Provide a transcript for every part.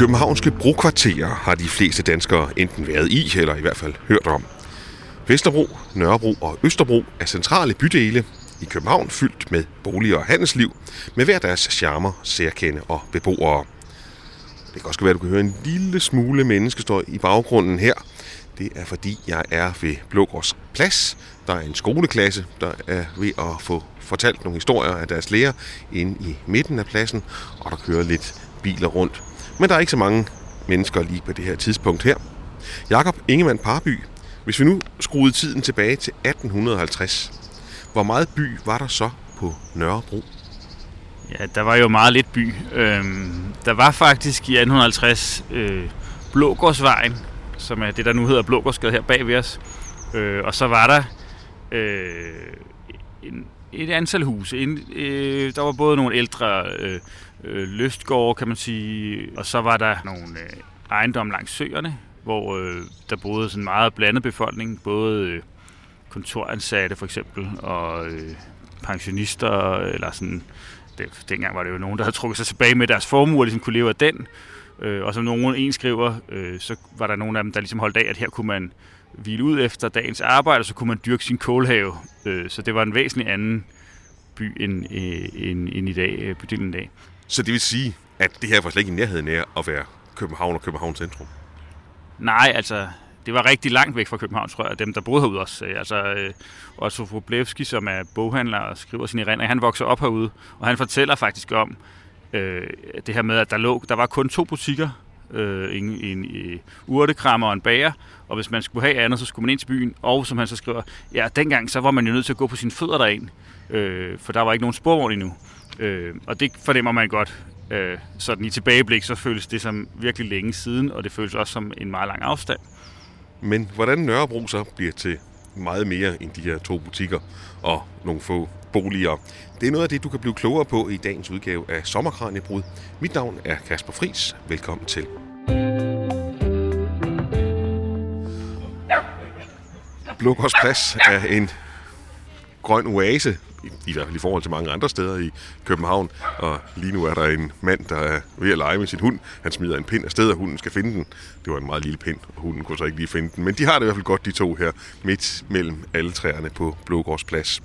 københavnske brokvarterer har de fleste danskere enten været i, eller i hvert fald hørt om. Vesterbro, Nørrebro og Østerbro er centrale bydele i København fyldt med boliger og handelsliv, med hver deres charmer, særkende og beboere. Det kan også være, at du kan høre en lille smule menneskestøj i baggrunden her. Det er fordi, jeg er ved Blågårds Plads. Der er en skoleklasse, der er ved at få fortalt nogle historier af deres lærer inde i midten af pladsen, og der kører lidt biler rundt. Men der er ikke så mange mennesker lige på det her tidspunkt her. Jakob Ingemann Parby, hvis vi nu skruede tiden tilbage til 1850, hvor meget by var der så på Nørrebro? Ja, der var jo meget lidt by. Øhm, der var faktisk i 1850 øh, Blågårdsvejen, som er det, der nu hedder Blågårdsgade her bag ved os. Øh, og så var der øh, en, et antal huse. En, øh, der var både nogle ældre øh, øh, lystgårde, kan man sige, og så var der nogle øh, ejendomme langs søerne, hvor øh, der boede sådan meget blandet befolkning, både øh, kontoransatte for eksempel, og øh, pensionister, eller sådan, det, dengang var det jo nogen, der havde trukket sig tilbage med deres formue, og ligesom kunne leve af den. Øh, og som nogen en skriver, øh, så var der nogle af dem, der ligesom holdt af, at her kunne man hvile ud efter dagens arbejde, og så kunne man dyrke sin kålhave. Øh, så det var en væsentlig anden by end, øh, end, end i dag, øh, bydelen i dag. Så det vil sige, at det her var slet ikke i nærheden af at være København og Københavns centrum? Nej, altså, det var rigtig langt væk fra København, tror jeg, dem der boede herude også. Altså, øh, Otto Wroblewski, som er boghandler og skriver sin erindring, han vokser op herude, og han fortæller faktisk om øh, det her med, at der, lå, der var kun to butikker, øh, en, en, en urtekrammer og en bager, og hvis man skulle have andet, så skulle man ind til byen, og som han så skriver, ja, dengang så var man jo nødt til at gå på sine fødder derind, øh, for der var ikke nogen sporvogn endnu. Øh, og det fornemmer man godt. Øh, sådan i tilbageblik, så føles det som virkelig længe siden, og det føles også som en meget lang afstand. Men hvordan Nørrebro så bliver til meget mere end de her to butikker og nogle få boliger. Det er noget af det, du kan blive klogere på i dagens udgave af Sommerkranjebrud. Mit navn er Kasper Fris. Velkommen til. Blågårds Plads er en grøn oase i hvert fald i forhold til mange andre steder i København. Og lige nu er der en mand, der er ved at lege med sin hund. Han smider en pind afsted, og hunden skal finde den. Det var en meget lille pind, og hunden kunne så ikke lige finde den. Men de har det i hvert fald godt, de to her, midt mellem alle træerne på Blågårds Plads.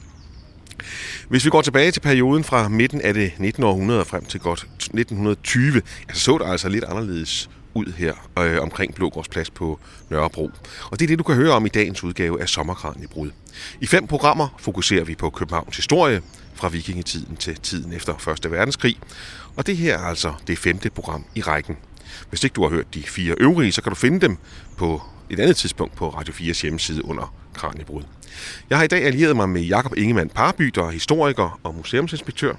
Hvis vi går tilbage til perioden fra midten af det 19. århundrede frem til godt 1920, så så det altså lidt anderledes ud her øh, omkring Blågårdsplads på Nørrebro. Og det er det, du kan høre om i dagens udgave af Sommerkran i Brud. I fem programmer fokuserer vi på Københavns historie, fra vikingetiden til tiden efter 1. verdenskrig. Og det her er altså det femte program i rækken. Hvis ikke du har hørt de fire øvrige, så kan du finde dem på et andet tidspunkt på Radio 4's hjemmeside under Kranjebrud. Jeg har i dag allieret mig med Jakob Ingemann Parby, der er historiker og museumsinspektør.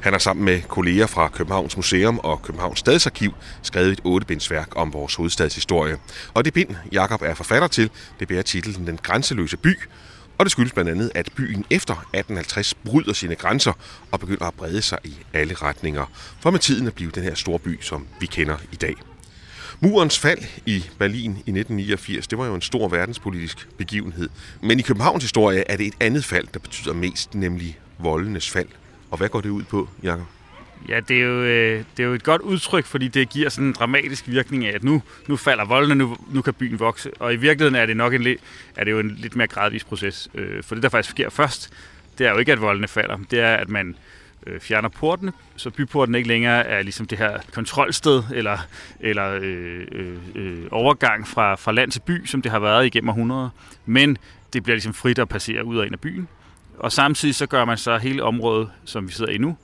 Han har sammen med kolleger fra Københavns Museum og Københavns Stadsarkiv skrevet et ottebindsværk om vores hovedstadshistorie. Og det bind, Jakob er forfatter til, det bærer titlen Den grænseløse by, og det skyldes blandt andet, at byen efter 1850 bryder sine grænser og begynder at brede sig i alle retninger, for med tiden at blive den her store by, som vi kender i dag. Murens fald i Berlin i 1989, det var jo en stor verdenspolitisk begivenhed. Men i Københavns historie er det et andet fald, der betyder mest, nemlig voldenes fald. Og hvad går det ud på, Jakob? Ja, det er, jo, øh, det er jo et godt udtryk, fordi det giver sådan en dramatisk virkning af, at nu, nu falder voldene, nu, nu kan byen vokse. Og i virkeligheden er det nok en, er det jo en lidt mere gradvis proces. Øh, for det, der faktisk sker først, det er jo ikke, at voldene falder. Det er, at man øh, fjerner portene, så byporten ikke længere er ligesom det her kontrolsted eller, eller øh, øh, øh, overgang fra, fra land til by, som det har været igennem århundreder. Men det bliver ligesom frit at passere ud og ind af byen. Og samtidig så gør man så hele området, som vi sidder i nu,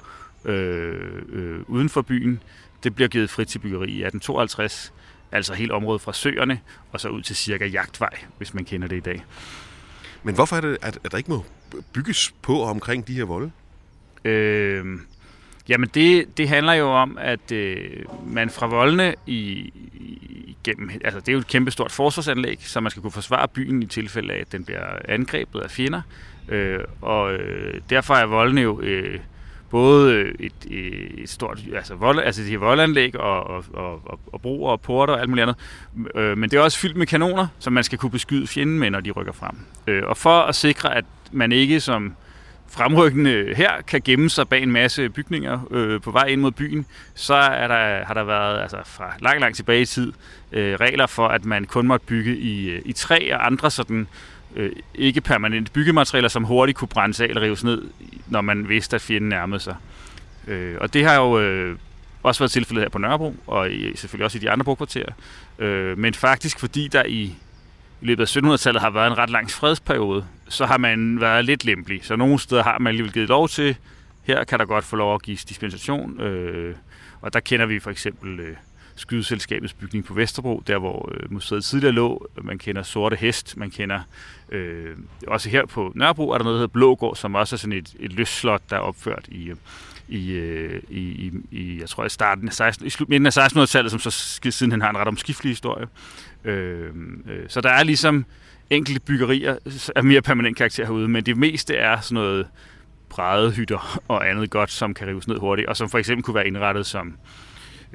øh, øh, uden for byen, det bliver givet frit til byggeri i 1852. Altså hele området fra søerne og så ud til cirka Jagtvej, hvis man kender det i dag. Men hvorfor er det, at, at der ikke må bygges på og omkring de her volde? Øh, jamen det, det handler jo om, at øh, man fra voldene i, igennem, altså det er jo et kæmpestort forsvarsanlæg, så man skal kunne forsvare byen i tilfælde af, at den bliver angrebet af fjender. Øh, og øh, derfor er voldene jo øh, både øh, et, øh, et stort, altså, vold, altså de her voldanlæg og, og, og, og broer og porter og alt muligt andet. Øh, men det er også fyldt med kanoner, som man skal kunne beskyde fjenden med, når de rykker frem. Øh, og for at sikre, at man ikke som fremrykkende her kan gemme sig bag en masse bygninger øh, på vej ind mod byen, så er der, har der været altså fra lang, lang tilbage i tid øh, regler for, at man kun måtte bygge i, øh, i træ og andre sådan øh, Øh, ikke permanente byggematerialer, som hurtigt kunne brændes af eller rives ned, når man vidste, at fjenden nærmede sig. Øh, og det har jo øh, også været tilfældet her på Nørrebro, og i, selvfølgelig også i de andre brokvarterer. Øh, men faktisk fordi der i i løbet af 1700-tallet har været en ret lang fredsperiode, så har man været lidt lempelig. Så nogle steder har man alligevel givet lov til, her kan der godt få lov at give dispensation. Øh, og der kender vi for eksempel øh, skydeselskabets bygning på Vesterbro, der hvor øh, museet tidligere lå. Man kender Sorte Hest, man kender øh, også her på Nørrebro er der noget, der hedder Blågård, som også er sådan et, et løsslot, der er opført i, øh, i, øh, i, i, i jeg tror i starten af 16, i slut, midten af 1600-tallet, som så sidenhen har en ret omskiftelig historie. Øh, øh, så der er ligesom enkelte byggerier af mere permanent karakter herude, men det meste er sådan noget brædehytter og andet godt, som kan rives ned hurtigt, og som for eksempel kunne være indrettet som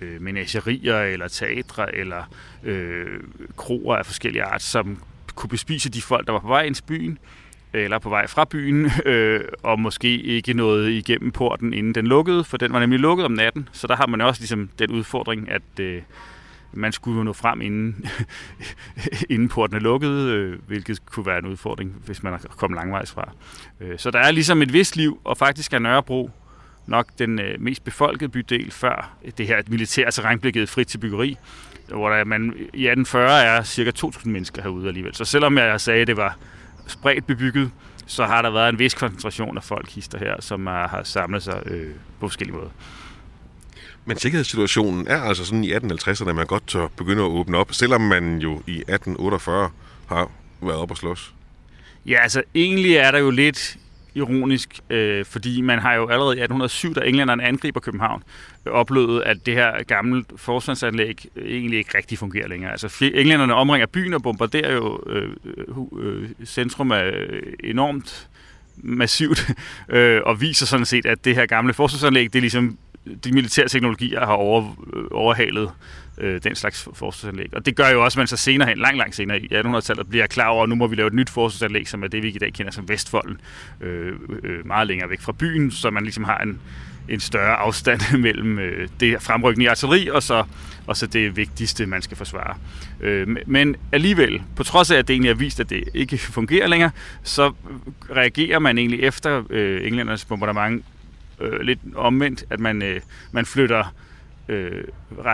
øh, menagerier eller teatre eller øh, kroer af forskellige art, som kunne bespise de folk, der var på vej ind til byen, eller på vej fra byen, øh, og måske ikke noget igennem porten, inden den lukkede, for den var nemlig lukket om natten. Så der har man også ligesom den udfordring, at øh, man skulle nå frem, inden, inden porten er lukket, øh, hvilket kunne være en udfordring, hvis man er kommet langvejs fra. Øh, så der er ligesom et vist liv, og faktisk er Nørrebro nok den øh, mest befolkede bydel, før det her militære terræn blev givet frit til byggeri, hvor der, man i 1840 er cirka 2.000 mennesker herude alligevel. Så selvom jeg sagde, at det var spredt bebygget, så har der været en vis koncentration af folk hister her, som er, har samlet sig øh, på forskellige måder. Men sikkerhedssituationen er altså sådan i 1850'erne, at man godt tør begynde at åbne op, selvom man jo i 1848 har været op og slås. Ja, altså egentlig er der jo lidt ironisk, øh, fordi man har jo allerede i 1807, da englænderne angriber København, øh, oplevet, at det her gamle forsvarsanlæg øh, egentlig ikke rigtig fungerer længere. Altså englænderne omringer byen og bombarderer jo øh, øh, øh centrum af øh, enormt massivt, øh, og viser sådan set, at det her gamle forsvarsanlæg, det er ligesom de militære teknologier har over, øh, overhalet øh, den slags forsvarsanlæg. Og det gør jo også, at man så senere hen, lang, lang senere i 1800-tallet, bliver klar over, at nu må vi lave et nyt forsvarsanlæg, som er det, vi i dag kender som Vestfolden, øh, øh, meget længere væk fra byen, så man ligesom har en, en større afstand mellem øh, det fremrykkende i artilleri og så, og så det vigtigste, man skal forsvare. Øh, men alligevel, på trods af, at det egentlig er vist, at det ikke fungerer længere, så reagerer man egentlig efter øh, englændernes bombardement øh, lidt omvendt, at man, øh, man flytter øh,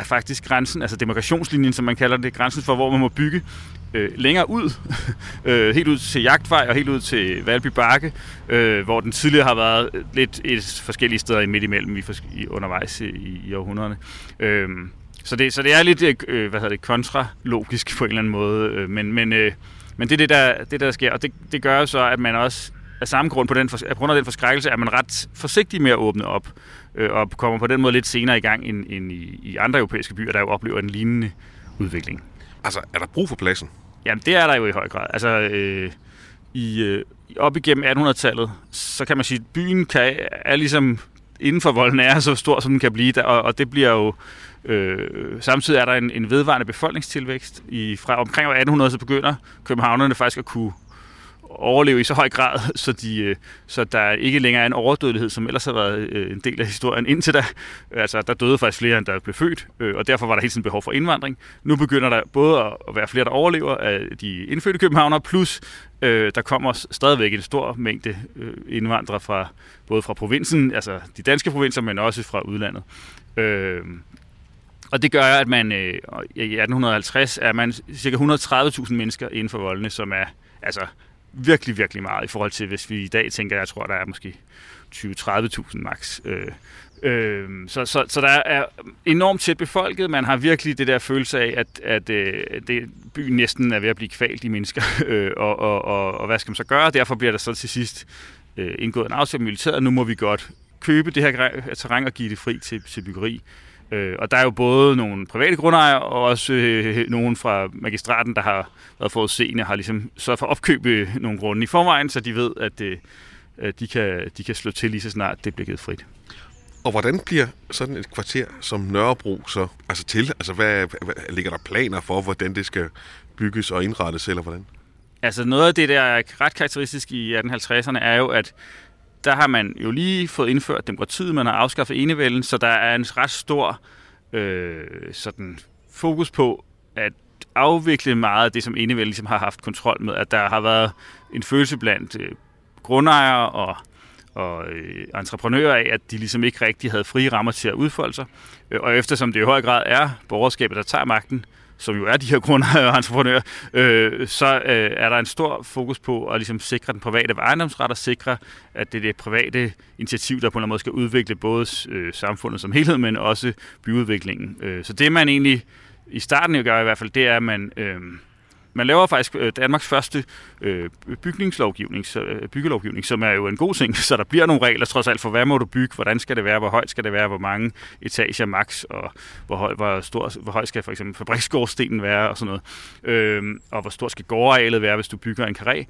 faktisk grænsen, altså demarkationslinjen, som man kalder det, grænsen for, hvor man må bygge, øh, længere ud, øh, helt ud til Jagtvej og helt ud til Valby Bakke, øh, hvor den tidligere har været lidt et forskellige steder i midt imellem i, i undervejs i, i århundrederne. Øh, så, det, så det er lidt øh, øh, hvad hedder det, kontralogisk på en eller anden måde, øh, men, men, øh, men det er det, der, det, der sker, og det, det gør jo så, at man også af samme grund, på den, på grund af den forskrækkelse, er man ret forsigtig med at åbne op, øh, og kommer på den måde lidt senere i gang end, end i, i andre europæiske byer, der jo oplever en lignende udvikling. Altså, er der brug for pladsen? Jamen, det er der jo i høj grad. Altså, øh, i, øh, op igennem 1800-tallet, så kan man sige, at byen kan, er ligesom inden for volden er så stor, som den kan blive, der, og, og det bliver jo Øh, samtidig er der en, en vedvarende befolkningstilvækst. I, fra omkring 1800 så begynder københavnerne faktisk at kunne overleve i så høj grad, så, de, øh, så der ikke længere er en overdødelighed, som ellers har været øh, en del af historien indtil da. Altså, der døde faktisk flere, end der blev født, øh, og derfor var der helt tiden behov for indvandring. Nu begynder der både at være flere, der overlever af de indfødte københavnere, plus der kommer stadigvæk en stor mængde indvandrere fra både fra provinsen, altså de danske provinser, men også fra udlandet. Og det gør, at man i 1850 er man cirka 130.000 mennesker inden for voldene, som er altså virkelig, virkelig meget i forhold til, hvis vi i dag tænker, jeg tror, der er måske 20-30.000 max. Øh, øh, så, så, så der er enormt tæt befolket. Man har virkelig det der følelse af, at, at øh, det, byen næsten er ved at blive kvalt i mennesker. Øh, og, og, og, og hvad skal man så gøre? Derfor bliver der så til sidst øh, indgået en aftale med militæret. Nu må vi godt købe det her terræn og give det fri til, til byggeri. Øh, og der er jo både nogle private grundejere, og også øh, nogen fra magistraten, der har været forudseende, har ligesom sørget for at opkøbe nogle grunde i forvejen, så de ved, at, øh, de, kan, de kan slå til lige så snart det bliver givet frit. Og hvordan bliver sådan et kvarter som Nørrebro så altså til? Altså, hvad, hvad, ligger der planer for, hvordan det skal bygges og indrettes, eller hvordan? Altså, noget af det, der er ret karakteristisk i 1850'erne, er jo, at der har man jo lige fået indført demokratiet, man har afskaffet enevælden, så der er en ret stor øh, sådan fokus på at afvikle meget af det, som enevælden ligesom har haft kontrol med, at der har været en følelse blandt øh, grundejere og og øh, entreprenører af, at de ligesom ikke rigtig havde frie rammer til at udfolde sig. Øh, og eftersom det i høj grad er borgerskabet, der tager magten, som jo er de her grundejere og entreprenører, øh, så øh, er der en stor fokus på at ligesom sikre den private ejendomsret og sikre, at det er det private initiativ, der på en eller anden måde skal udvikle både øh, samfundet som helhed, men også byudviklingen. Øh, så det man egentlig i starten jo gør i hvert fald, det er, at man... Øh, man laver faktisk øh, Danmarks første øh, bygningslovgivning, så, øh, byggelovgivning, som er jo en god ting, så der bliver nogle regler trods alt for, hvad må du bygge, hvordan skal det være, hvor højt skal det være, hvor mange etager max, og hvor, høj, hvor, stor, hvor høj skal for eksempel fabriksgårdstenen være, og sådan noget. Øh, og hvor stor skal gårdarealet være, hvis du bygger en karé.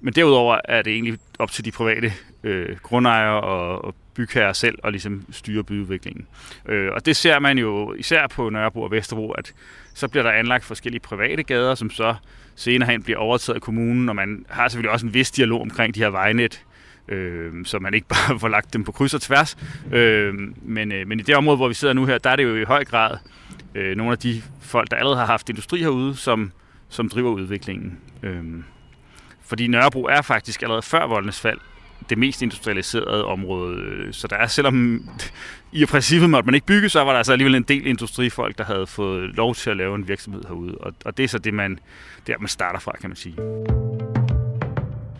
Men derudover er det egentlig op til de private øh, grundejere og, og bygherrer selv og ligesom styre byudviklingen. Øh, og det ser man jo især på Nørrebro og Vesterbro, at så bliver der anlagt forskellige private gader, som så senere hen bliver overtaget af kommunen, og man har selvfølgelig også en vis dialog omkring de her vejnet, øh, så man ikke bare får lagt dem på kryds og tværs. Øh, men, øh, men i det område, hvor vi sidder nu her, der er det jo i høj grad øh, nogle af de folk, der allerede har haft industri herude, som, som driver udviklingen. Øh, fordi Nørrebro er faktisk allerede før voldens fald det mest industrialiserede område. Så der er, selvom i princippet måtte man ikke bygge, så var der altså alligevel en del industrifolk, der havde fået lov til at lave en virksomhed herude. Og, og det er så det, man, der man starter fra, kan man sige.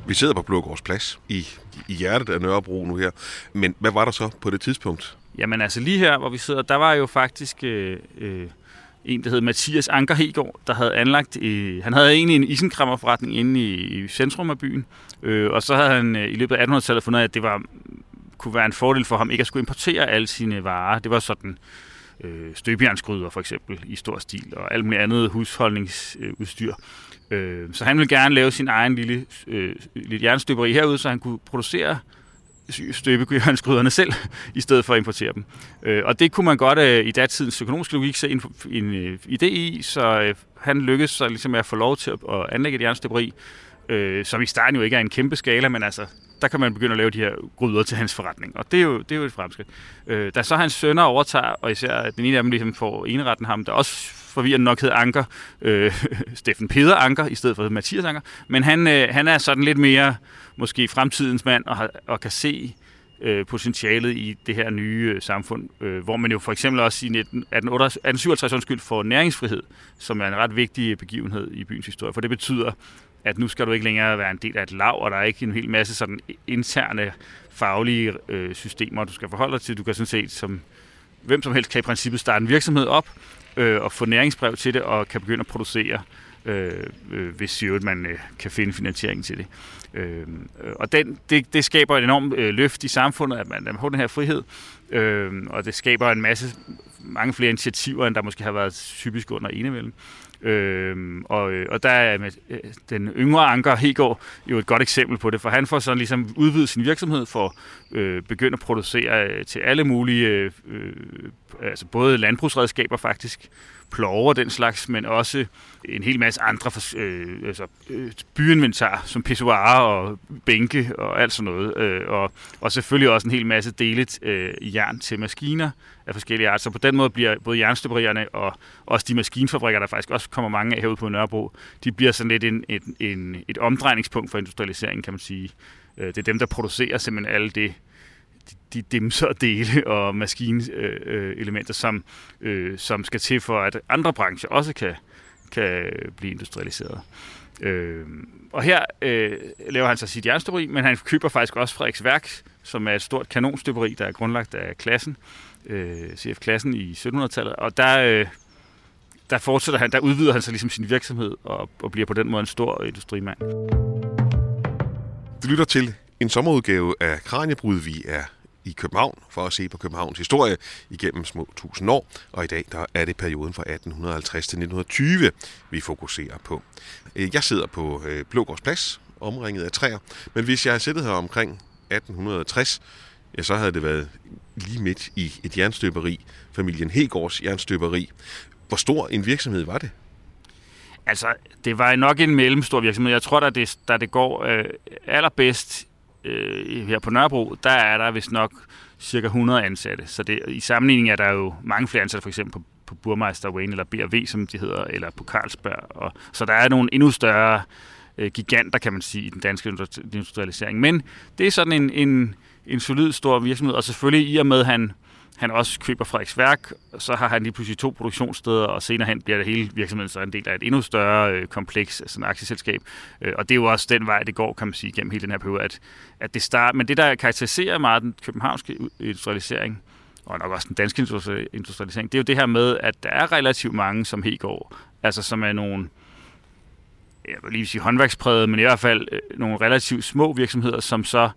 Vi sidder på Blågårds Plads i, i hjertet af Nørrebro nu her. Men hvad var der så på det tidspunkt? Jamen altså lige her, hvor vi sidder, der var jo faktisk øh, øh, en, der hed Mathias Anker Hegård, der havde anlagt, øh, han havde egentlig en isenkrammerforretning inde i, i centrum af byen, øh, og så havde han øh, i løbet af 1800-tallet fundet af, at det var, kunne være en fordel for ham ikke at skulle importere alle sine varer. Det var sådan øh, støbjernsgryder for eksempel i stor stil, og alt muligt andet husholdningsudstyr. Øh, så han ville gerne lave sin egen lille, øh, lille jernstøberi herude, så han kunne producere støbegrydernes selv, i stedet for at importere dem. Øh, og det kunne man godt øh, i datidens økonomiske logik se en, en øh, idé i, så han lykkedes så ligesom med at få lov til at, anlægge et jernstøberi, som i starten jo ikke er en kæmpe skala, men altså, der kan man begynde at lave de her gryder til hans forretning, og det er jo, det er jo et fremskridt. Da så hans sønner overtager, og især den ene af dem ligesom får eneretten ham, der også forvirrende nok hed Anker, øh, Steffen Peder Anker, i stedet for Mathias Anker, men han, øh, han er sådan lidt mere måske fremtidens mand og, har, og kan se øh, potentialet i det her nye øh, samfund, øh, hvor man jo for eksempel også i 1857 undskyld, for næringsfrihed, som er en ret vigtig begivenhed i byens historie, for det betyder, at nu skal du ikke længere være en del af et lav, og der er ikke en hel masse sådan interne faglige øh, systemer, du skal forholde dig til. Du kan sådan set som hvem som helst kan i princippet starte en virksomhed op øh, og få næringsbrev til det, og kan begynde at producere, øh, øh, hvis jo man øh, kan finde finansiering til det. Øh, og den, det, det skaber et enormt øh, løft i samfundet, at man, at man har den her frihed, øh, og det skaber en masse, mange flere initiativer, end der måske har været typisk under enevælden. Øhm, og, øh, og der er med, øh, den yngre Anker Hegård jo et godt eksempel på det, for han får sådan ligesom udvidet sin virksomhed for øh, begynde at producere øh, til alle mulige, øh, altså både landbrugsredskaber faktisk, plover den slags, men også en hel masse andre øh, altså, øh, byinventar, som pissoirer og bænke og alt sådan noget. Øh, og, og selvfølgelig også en hel masse delet øh, jern til maskiner af forskellige arter. Så på den måde bliver både jernstøberierne og også de maskinfabrikker, der faktisk også kommer mange af herude på Nørrebro, de bliver sådan lidt en, en, en, et omdrejningspunkt for industrialiseringen, kan man sige. Øh, det er dem, der producerer simpelthen alle det, de dimser og dele og maskinelementer, som, øh, som skal til for, at andre brancher også kan, kan blive industrialiseret. Øh, og her øh, laver han så sit jernstøberi, men han køber faktisk også Frederiks Værk, som er et stort kanonstøberi, der er grundlagt af klassen, øh, CF-klassen i 1700-tallet. Og der, øh, der fortsætter han, der udvider han så ligesom sin virksomhed og, og bliver på den måde en stor industrimand. Du lytter til en sommerudgave af Kranjebrud. Vi er i København for at se på Københavns historie igennem små tusind år, og i dag der er det perioden fra 1850 til 1920, vi fokuserer på. Øh, jeg sidder på øh, Blågårdsplads, Blågårds Plads, omringet af træer, men hvis jeg havde siddet her omkring 1860, ja, så havde det været lige midt i et jernstøberi, familien Hegårds jernstøberi. Hvor stor en virksomhed var det? Altså, det var nok en mellemstor virksomhed. Jeg tror, der det, da det går øh, allerbedst øh, her på Nørrebro, der er der vist nok cirka 100 ansatte. Så det, i sammenligning er der jo mange flere ansatte, for eksempel på, på Burmeister Wayne, eller B&V, som de hedder, eller på Carlsberg. Og, så der er nogle endnu større øh, giganter, kan man sige, i den danske industrialisering. Men det er sådan en, en, en solid stor virksomhed, og selvfølgelig i og med, at han han også køber Frederiks Værk, så har han lige pludselig to produktionssteder, og senere hen bliver det hele virksomheden så en del af et endnu større øh, kompleks, altså en aktieselskab. Øh, og det er jo også den vej, det går, kan man sige, gennem hele den her periode, at, at det start, men det, der karakteriserer meget den københavnske industrialisering, og nok også den danske industrialisering, det er jo det her med, at der er relativt mange, som helt går, altså som er nogle, jeg vil lige sige håndværkspræget, men i hvert fald øh, nogle relativt små virksomheder, som så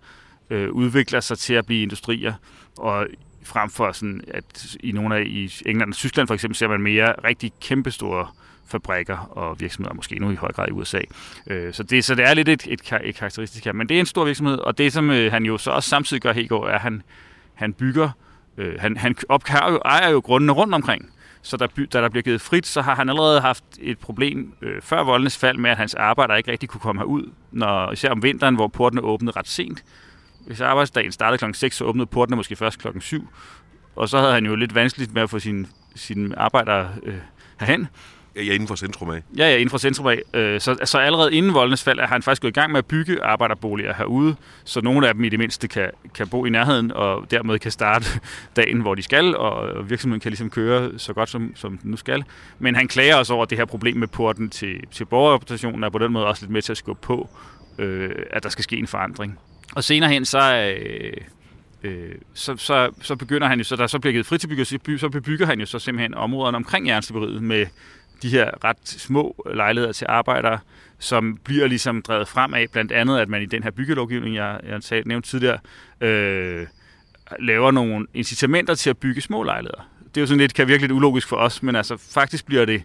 øh, udvikler sig til at blive industrier. Og frem for sådan, at i nogle af i England og Tyskland for eksempel ser man mere rigtig kæmpestore fabrikker og virksomheder, måske nu i høj grad i USA. Øh, så, det, så det er lidt et, et, et karakteristisk her. Men det er en stor virksomhed, og det som øh, han jo så også samtidig gør helt går, er, at han, han bygger, øh, han, han op, jo, ejer jo grundene rundt omkring. Så der, da der bliver givet frit, så har han allerede haft et problem øh, før voldenes fald med, at hans arbejder ikke rigtig kunne komme herud, når, især om vinteren, hvor portene åbnede ret sent hvis arbejdsdagen startede klokken 6, så åbnede portene måske først klokken 7. Og så havde han jo lidt vanskeligt med at få sine, sine arbejdere øh, herhen. Ja, inden for centrum af. Ja, ja, inden for centrum af. Øh, så så allerede inden voldenes fald er han faktisk gået i gang med at bygge arbejderboliger herude, så nogle af dem i det mindste kan, kan bo i nærheden, og dermed kan starte dagen, hvor de skal, og virksomheden kan ligesom køre så godt, som, som den nu skal. Men han klager også over det her problem med porten til, til borgerrepræsentationen, og på den måde også lidt med til at skubbe på, øh, at der skal ske en forandring. Og senere hen, så, øh, øh, så, så, så begynder han jo, så der så bliver givet frit til så bebygger han jo så simpelthen områderne omkring jernstiberiet med de her ret små lejligheder til arbejdere, som bliver ligesom drevet frem af, blandt andet, at man i den her byggelovgivning, jeg, jeg sagde, nævnte tidligere, øh, laver nogle incitamenter til at bygge små lejligheder. Det er jo sådan lidt, kan virke lidt ulogisk for os, men altså faktisk bliver det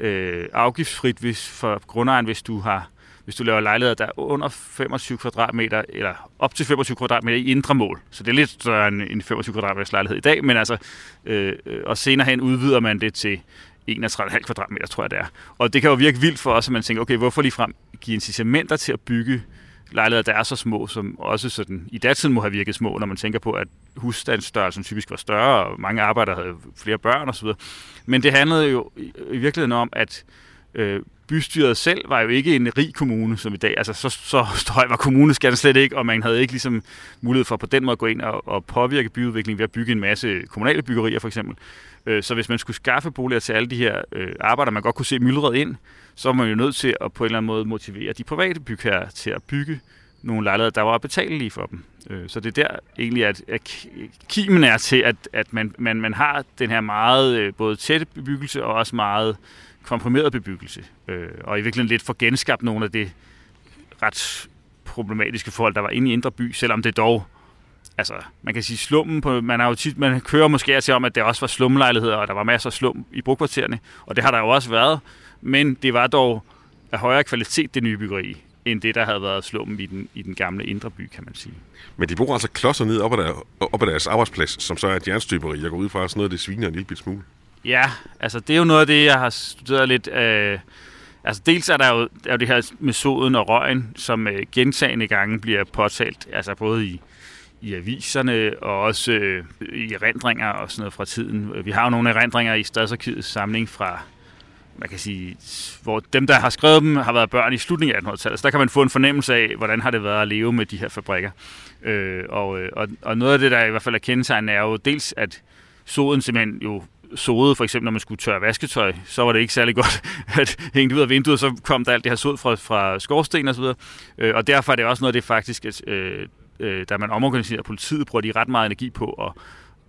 øh, afgiftsfrit hvis, for grundejeren, hvis du har hvis du laver lejligheder, der er under 25 kvadratmeter, eller op til 25 kvadratmeter i indre mål. Så det er lidt større end en 25 kvadratmeters lejlighed i dag, men altså, øh, og senere hen udvider man det til 31,5 kvadratmeter, tror jeg det er. Og det kan jo virke vildt for os, at man tænker, okay, hvorfor lige frem give incitamenter til at bygge lejligheder, der er så små, som også sådan, i datiden må have virket små, når man tænker på, at husstandsstørrelsen typisk var større, og mange arbejdere havde flere børn osv. Men det handlede jo i virkeligheden om, at øh, bystyret selv var jo ikke en rig kommune som i dag. Altså, så, så høj var kommuneskatten slet ikke, og man havde ikke ligesom mulighed for på den måde at gå ind og, og påvirke byudviklingen ved at bygge en masse kommunale byggerier, for eksempel. Øh, så hvis man skulle skaffe boliger til alle de her øh, arbejder, man godt kunne se myldret ind, så var man jo nødt til at på en eller anden måde motivere de private bygherrer til at bygge nogle lejligheder, der var betalelige for dem. Øh, så det er der egentlig, at, at kimen er til, at, at man, man, man har den her meget øh, både tætte bebyggelse og også meget komprimeret bebyggelse, øh, og i virkeligheden lidt for genskabt nogle af det ret problematiske forhold, der var inde i Indre By, selvom det dog, altså man kan sige slummen, på, man har jo tit, man kører måske til om, at det også var slumlejligheder, og der var masser af slum i brugkvartererne, og det har der jo også været, men det var dog af højere kvalitet, det nye byggeri, end det, der havde været slummen i den, i den gamle indre by, kan man sige. Men de bor altså klodser ned op ad, der, op ad deres arbejdsplads, som så er et jernstøberi. Jeg går ud fra at sådan noget, det sviner en lille smule. Ja, altså det er jo noget af det, jeg har studeret lidt. Øh, altså dels er der jo, er jo det her med soden og røgen, som øh, gentagende gange bliver påtalt, altså både i, i aviserne og også øh, i erindringer og sådan noget fra tiden. Vi har jo nogle erindringer i Stadsarkivets samling fra, man kan sige, hvor dem, der har skrevet dem, har været børn i slutningen af 1800-tallet. Så der kan man få en fornemmelse af, hvordan har det været at leve med de her fabrikker. Øh, og, øh, og, og noget af det, der i hvert fald er kendetegnende, er jo dels, at soden simpelthen jo sode, for eksempel når man skulle tørre vasketøj, så var det ikke særlig godt at hænge det ud af vinduet, så kom der alt det her sod fra, fra skorsten og så videre. Øh, og derfor er det også noget af det faktisk, at øh, øh, da man omorganiserer politiet, bruger de ret meget energi på at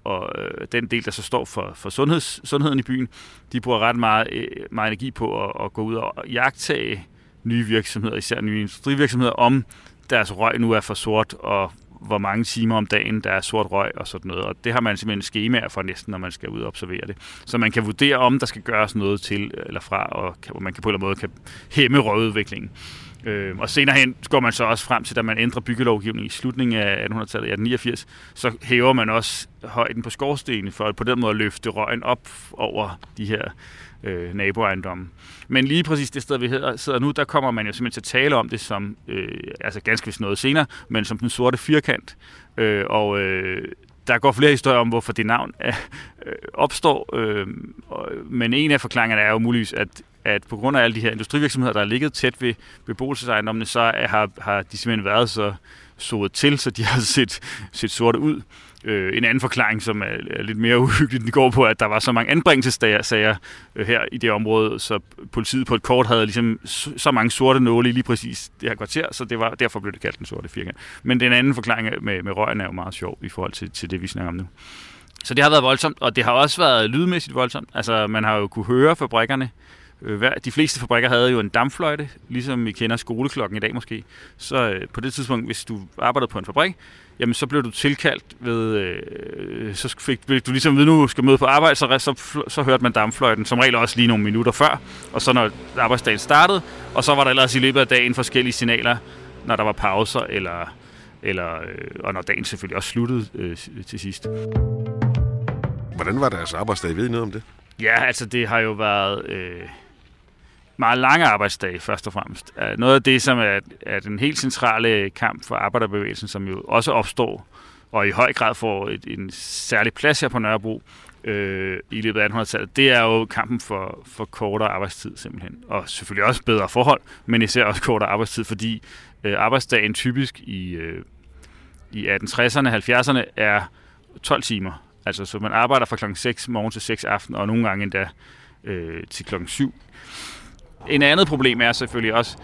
og øh, den del, der så står for, for sundheds, sundheden i byen, de bruger ret meget, øh, meget energi på at, at gå ud og jagtage nye virksomheder, især nye industrivirksomheder, om deres røg nu er for sort, og hvor mange timer om dagen, der er sort røg og sådan noget. Og det har man simpelthen skemaer for næsten, når man skal ud og observere det. Så man kan vurdere, om der skal gøres noget til eller fra, og kan, man kan på en eller anden måde kan hæmme røgudviklingen. Øh, og senere hen går man så også frem til, da man ændrer byggelovgivningen i slutningen af 1800-tallet, i 1889, så hæver man også højden på skorstenen for at på den måde løfte røgen op over de her øh, naboejendomme. Men lige præcis det sted, vi sidder nu, der kommer man jo simpelthen til at tale om det som, øh, altså ganske vist noget senere, men som den sorte firkant. Øh, og øh, der går flere historier om, hvorfor det navn er, øh, opstår, øh, men en af forklaringerne er jo muligvis, at, at på grund af alle de her industrivirksomheder, der er ligget tæt ved beboelsesejendommene, så er, har, har de simpelthen været så sået til, så de har set, set sorte ud. Øh, en anden forklaring, som er, er lidt mere uhyggelig, den går på, at der var så mange anbringelsessager øh, her i det område, så politiet på et kort havde ligesom så mange sorte nåle i lige præcis det her kvarter, så det var, derfor blev det kaldt den sorte firkant. Men den anden forklaring med, med røgen er jo meget sjov i forhold til, til det, vi snakker om nu. Så det har været voldsomt, og det har også været lydmæssigt voldsomt. Altså, man har jo kunne høre fabrikkerne de fleste fabrikker havde jo en dampfløjte, ligesom vi kender skoleklokken i dag måske. Så øh, på det tidspunkt, hvis du arbejdede på en fabrik, jamen så blev du tilkaldt ved, øh, så fik du ligesom ved, nu skal møde på arbejde, så, så, så hørte man dampfløjten, som regel også lige nogle minutter før, og så når arbejdsdagen startede, og så var der ellers i løbet af dagen forskellige signaler, når der var pauser, eller, eller, øh, og når dagen selvfølgelig også sluttede øh, til sidst. Hvordan var deres arbejdsdag? Ved I noget om det? Ja, altså det har jo været... Øh, meget lange arbejdsdage, først og fremmest. Øh, noget af det, som er, er den helt centrale kamp for arbejderbevægelsen, som jo også opstår, og i høj grad får et, en særlig plads her på Nørrebro øh, i løbet af 1800-tallet, det er jo kampen for, for kortere arbejdstid simpelthen. Og selvfølgelig også bedre forhold, men især også kortere arbejdstid, fordi øh, arbejdsdagen typisk i, øh, i 1860'erne, 70'erne er 12 timer. Altså, så man arbejder fra klokken 6 morgen til 6 aften, og nogle gange endda øh, til klokken 7 en andet problem er selvfølgelig også,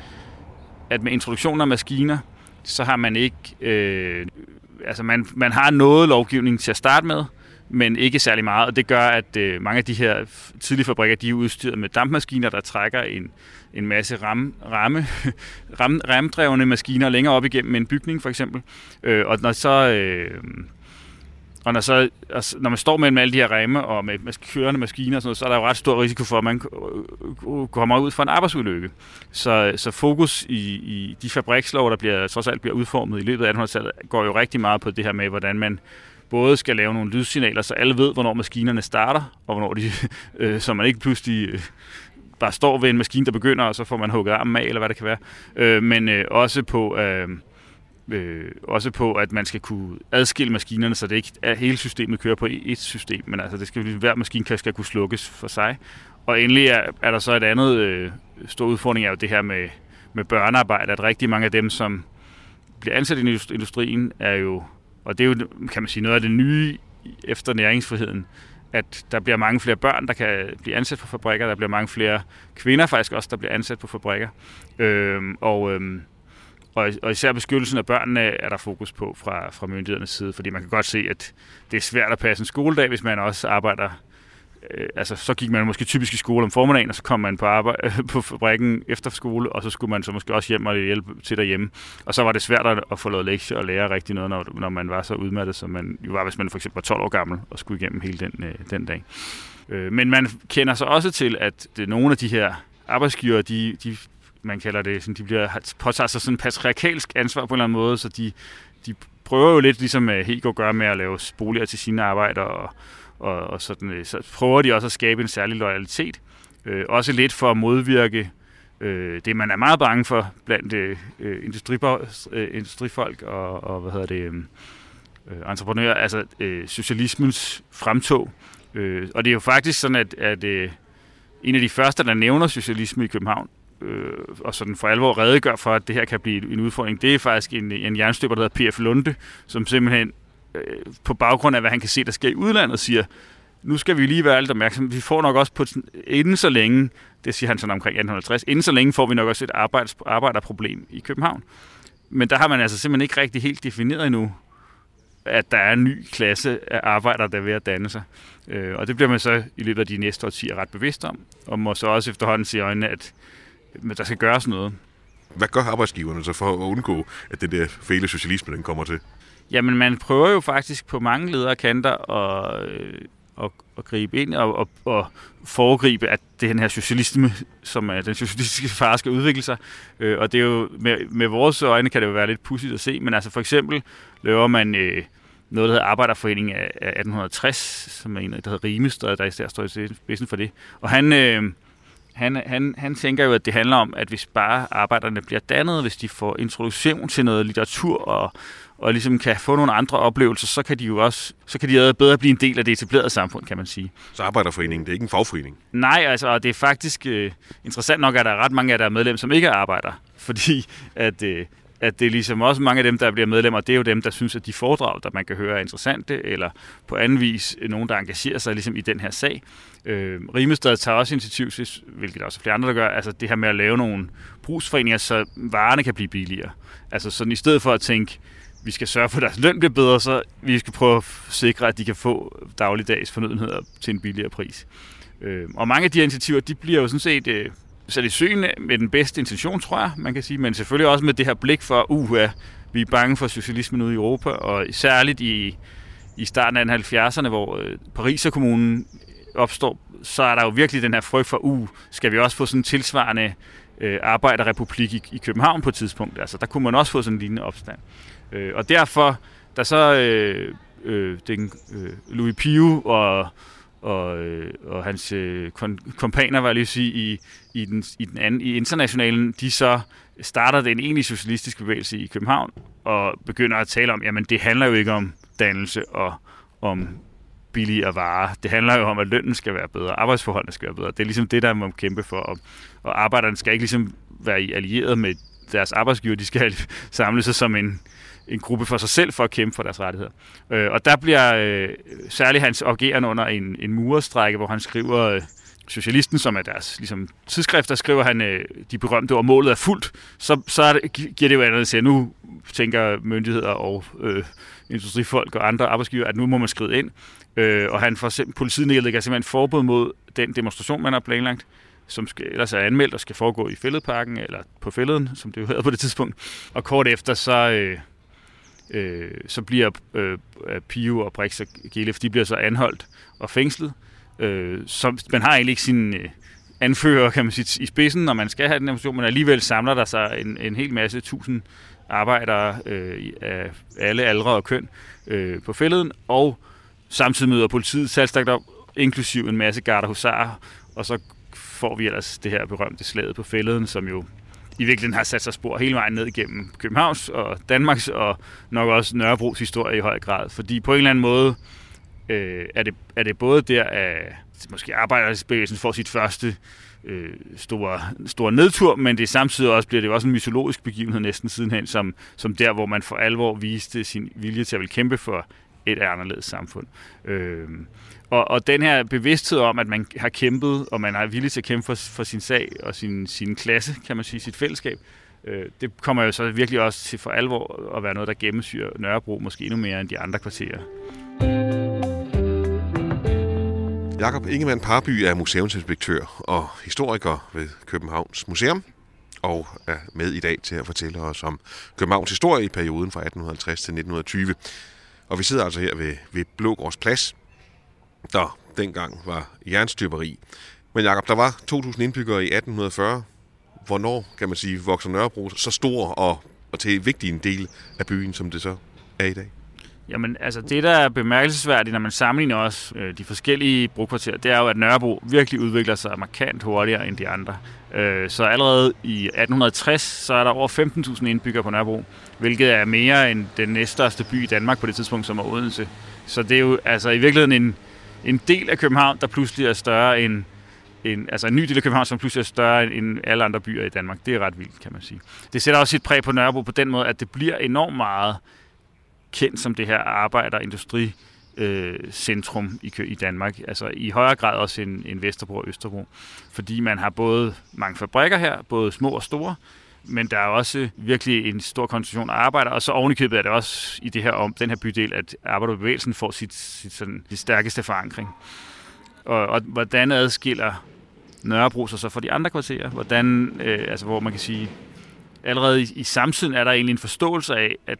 at med introduktionen af maskiner, så har man ikke... Øh, altså man, man har noget lovgivning til at starte med, men ikke særlig meget, og det gør, at øh, mange af de her tidlige fabrikker, de er udstyret med dampmaskiner, der trækker en, en masse ram, ramme, ram, ramdrevne maskiner længere op igennem en bygning for eksempel. Øh, og når så øh, og når, så, altså, når man står med alle de her remme og med, med kørende maskiner og sådan noget, så er der jo ret stor risiko for, at man kommer ud for en arbejdsulykke. Så, så fokus i, i de fabrikslov, der bliver, trods alt bliver udformet i løbet af 1800-tallet, går jo rigtig meget på det her med, hvordan man både skal lave nogle lydsignaler, så alle ved, hvornår maskinerne starter, og hvornår de, øh, så man ikke pludselig øh, bare står ved en maskine, der begynder, og så får man hugget armen af, eller hvad det kan være. Øh, men øh, også på... Øh, øh, også på, at man skal kunne adskille maskinerne, så det ikke er hele systemet kører på e- et system, men altså det skal ligesom, hver maskine skal kunne slukkes for sig. Og endelig er, er der så et andet øh, stor udfordring er jo det her med, med børnearbejde, at rigtig mange af dem, som bliver ansat i industrien, er jo, og det er jo, kan man sige, noget af det nye efter næringsfriheden, at der bliver mange flere børn, der kan blive ansat på fabrikker, der bliver mange flere kvinder faktisk også, der bliver ansat på fabrikker. Øh, og øh, og, og især beskyttelsen af børnene er der fokus på fra, fra myndighedernes side, fordi man kan godt se, at det er svært at passe en skoledag, hvis man også arbejder øh, altså så gik man måske typisk i skole om formiddagen, og så kom man på arbejde på fabrikken efter skole, og så skulle man så måske også hjem og hjælpe til derhjemme. Og så var det svært at, at få lavet lektier og lære rigtig noget, når, når man var så udmattet, som man jo var, hvis man for eksempel var 12 år gammel og skulle igennem hele den, øh, den dag. Øh, men man kender så også til, at det, nogle af de her arbejdsgiver, de, de man kalder det, sådan, de bliver påtager sig sådan en patriarkalsk ansvar på en eller anden måde, så de, de prøver jo lidt, ligesom øh, Hego gør med at lave boliger til sine arbejder, og, og, og sådan, øh, så prøver de også at skabe en særlig loyalitet. Øh, også lidt for at modvirke øh, det, man er meget bange for blandt øh, øh, øh industrifolk og, og hvad hedder det, øh, øh, entreprenører, altså øh, socialismens fremtog. Øh, og det er jo faktisk sådan, at, at øh, en af de første, der nævner socialisme i København, øh, og sådan for alvor redegør for, at det her kan blive en udfordring, det er faktisk en, en jernstøber, der hedder P.F. Lunde, som simpelthen øh, på baggrund af, hvad han kan se, der sker i udlandet, siger, nu skal vi lige være lidt opmærksomme. Vi får nok også på, inden så længe, det siger han sådan omkring 1850, inden så længe får vi nok også et arbejds, arbejderproblem i København. Men der har man altså simpelthen ikke rigtig helt defineret endnu, at der er en ny klasse af arbejdere, der er ved at danne sig. Øh, og det bliver man så i løbet af de næste årtier ret bevidst om, og må så også efterhånden se øjnene, at men der skal gøres noget. Hvad gør arbejdsgiverne så for at undgå, at det der fæle socialisme, den kommer til? Jamen, man prøver jo faktisk på mange ledere kanter at, øh, at, at gribe ind og, og, og foregribe, at det her socialisme, som er den socialistiske far, skal udvikle sig. Øh, og det er jo, med, med vores øjne kan det jo være lidt pudsigt at se, men altså for eksempel laver man øh, noget, der hedder Arbejderforeningen af, af 1860, som er en, der hedder Rimes, der, der især står i spidsen for det. Og han... Øh, han, han, han tænker jo, at det handler om, at hvis bare arbejderne bliver dannet, hvis de får introduktion til noget litteratur og, og ligesom kan få nogle andre oplevelser, så kan de jo også så kan de bedre blive en del af det etablerede samfund, kan man sige. Så arbejderforeningen, det er ikke en fagforening? Nej, altså, det er faktisk øh, interessant nok, at der er ret mange af der er medlem, som ikke er arbejder, fordi at, øh, at det er ligesom også mange af dem, der bliver medlemmer, det er jo dem, der synes, at de foredrag, der man kan høre, er interessante, eller på anden vis nogen, der engagerer sig ligesom i den her sag. Øh, Rimestad tager også initiativ, hvilket også flere andre, der gør, altså det her med at lave nogle brugsforeninger, så varerne kan blive billigere. Altså sådan i stedet for at tænke, vi skal sørge for, at deres løn bliver bedre, så vi skal prøve at sikre, at de kan få dagligdags fornødenheder til en billigere pris. Øh, og mange af de initiativer, de bliver jo sådan set øh, sat i søen med den bedste intention, tror jeg, man kan sige, men selvfølgelig også med det her blik for, uh, vi er bange for socialismen ude i Europa, og særligt i, i starten af 70'erne, hvor øh, Pariser kommunen opstår, så er der jo virkelig den her frygt for, uh, skal vi også få sådan en tilsvarende øh, arbejderrepublik i, i København på et tidspunkt. Altså, der kunne man også få sådan en lignende opstand. Øh, og derfor, der så øh, øh, den, øh, Louis Pio og, og, øh, og hans øh, kompaner, var jeg lige sige, i, i, den, i, den anden, i internationalen, de så starter den egentlige socialistiske bevægelse i København og begynder at tale om, jamen det handler jo ikke om dannelse og om billigere varer. Det handler jo om, at lønnen skal være bedre, arbejdsforholdene skal være bedre. Det er ligesom det, der må kæmpe for. Og, og arbejderne skal ikke ligesom være allieret med deres arbejdsgiver. De skal samle sig som en, en gruppe for sig selv for at kæmpe for deres rettigheder. Øh, og der bliver øh, særligt hans agerende under en, en murestrække, hvor han skriver... Øh, Socialisten, som er deres ligesom, tidsskrift, der skriver han øh, de berømte ord, målet er fuldt, så, så er det, giver det jo andet at nu tænker myndigheder og øh, industrifolk og andre arbejdsgiver, at nu må man skride ind. Øh, og han får politiet nedlægger simpelthen forbud mod den demonstration, man har planlagt, som skal, ellers er anmeldt og skal foregå i fældeparken, eller på fælleden, som det jo hedder på det tidspunkt. Og kort efter, så, øh, øh, så bliver øh, Pio og Brix og Gelef, de bliver så anholdt og fængslet. Øh, så man har egentlig ikke sin øh, anfører, kan man sige, i spidsen, når man skal have den information, men alligevel samler der sig en, en hel masse tusind arbejdere øh, af alle aldre og køn øh, på fælleden, og samtidig møder politiet salgstagt op, inklusiv en masse garder husarer, og så får vi ellers det her berømte slaget på fælleden, som jo i virkeligheden har sat sig spor hele vejen ned igennem Københavns og Danmarks og nok også Nørrebros historie i høj grad. Fordi på en eller anden måde øh, er, det, er det både der, at måske arbejderbevægelsen får sit første øh, store, store nedtur, men det samtidig også bliver det også en mytologisk begivenhed næsten sidenhen, som, som der, hvor man for alvor viste sin vilje til at vil kæmpe for et anderledes samfund. Øh, og, og den her bevidsthed om, at man har kæmpet, og man er villig til at kæmpe for, for sin sag og sin, sin klasse, kan man sige, sit fællesskab, øh, det kommer jo så virkelig også til for alvor at være noget, der gennemsyrer Nørrebro, måske endnu mere end de andre kvarterer. Jakob Ingemann Parby er museumsinspektør og historiker ved Københavns Museum og er med i dag til at fortælle os om Københavns historie i perioden fra 1850 til 1920. Og vi sidder altså her ved, ved Blågårds Plads, der dengang var jernstøberi. Men Jakob, der var 2.000 indbyggere i 1840. Hvornår, kan man sige, vokser Nørrebro så stor og, og til vigtig en del af byen, som det så er i dag? Jamen, altså det, der er bemærkelsesværdigt, når man sammenligner også øh, de forskellige brugkvarterer, det er jo, at Nørrebro virkelig udvikler sig markant hurtigere end de andre. Øh, så allerede i 1860, så er der over 15.000 indbyggere på Nørrebro, hvilket er mere end den næststørste by i Danmark på det tidspunkt, som er Odense. Så det er jo altså i virkeligheden en, en del af København, der pludselig er større end en, altså en ny del af København, som pludselig er større end alle andre byer i Danmark. Det er ret vildt, kan man sige. Det sætter også sit præg på Nørrebro på den måde, at det bliver enormt meget kendt som det her arbejder- og industri øh, centrum i, i Danmark. Altså i højere grad også en, en Vesterbro og Østerbro. Fordi man har både mange fabrikker her, både små og store, men der er også virkelig en stor koncentration af arbejder, og så ovenikøbet er det også i det her om den her bydel, at arbejderbevægelsen får sit, sit sådan, det stærkeste forankring. Og, og hvordan adskiller Nørrebro sig så fra de andre kvarterer? Hvordan, øh, altså hvor man kan sige, allerede i, i samtiden er der egentlig en forståelse af, at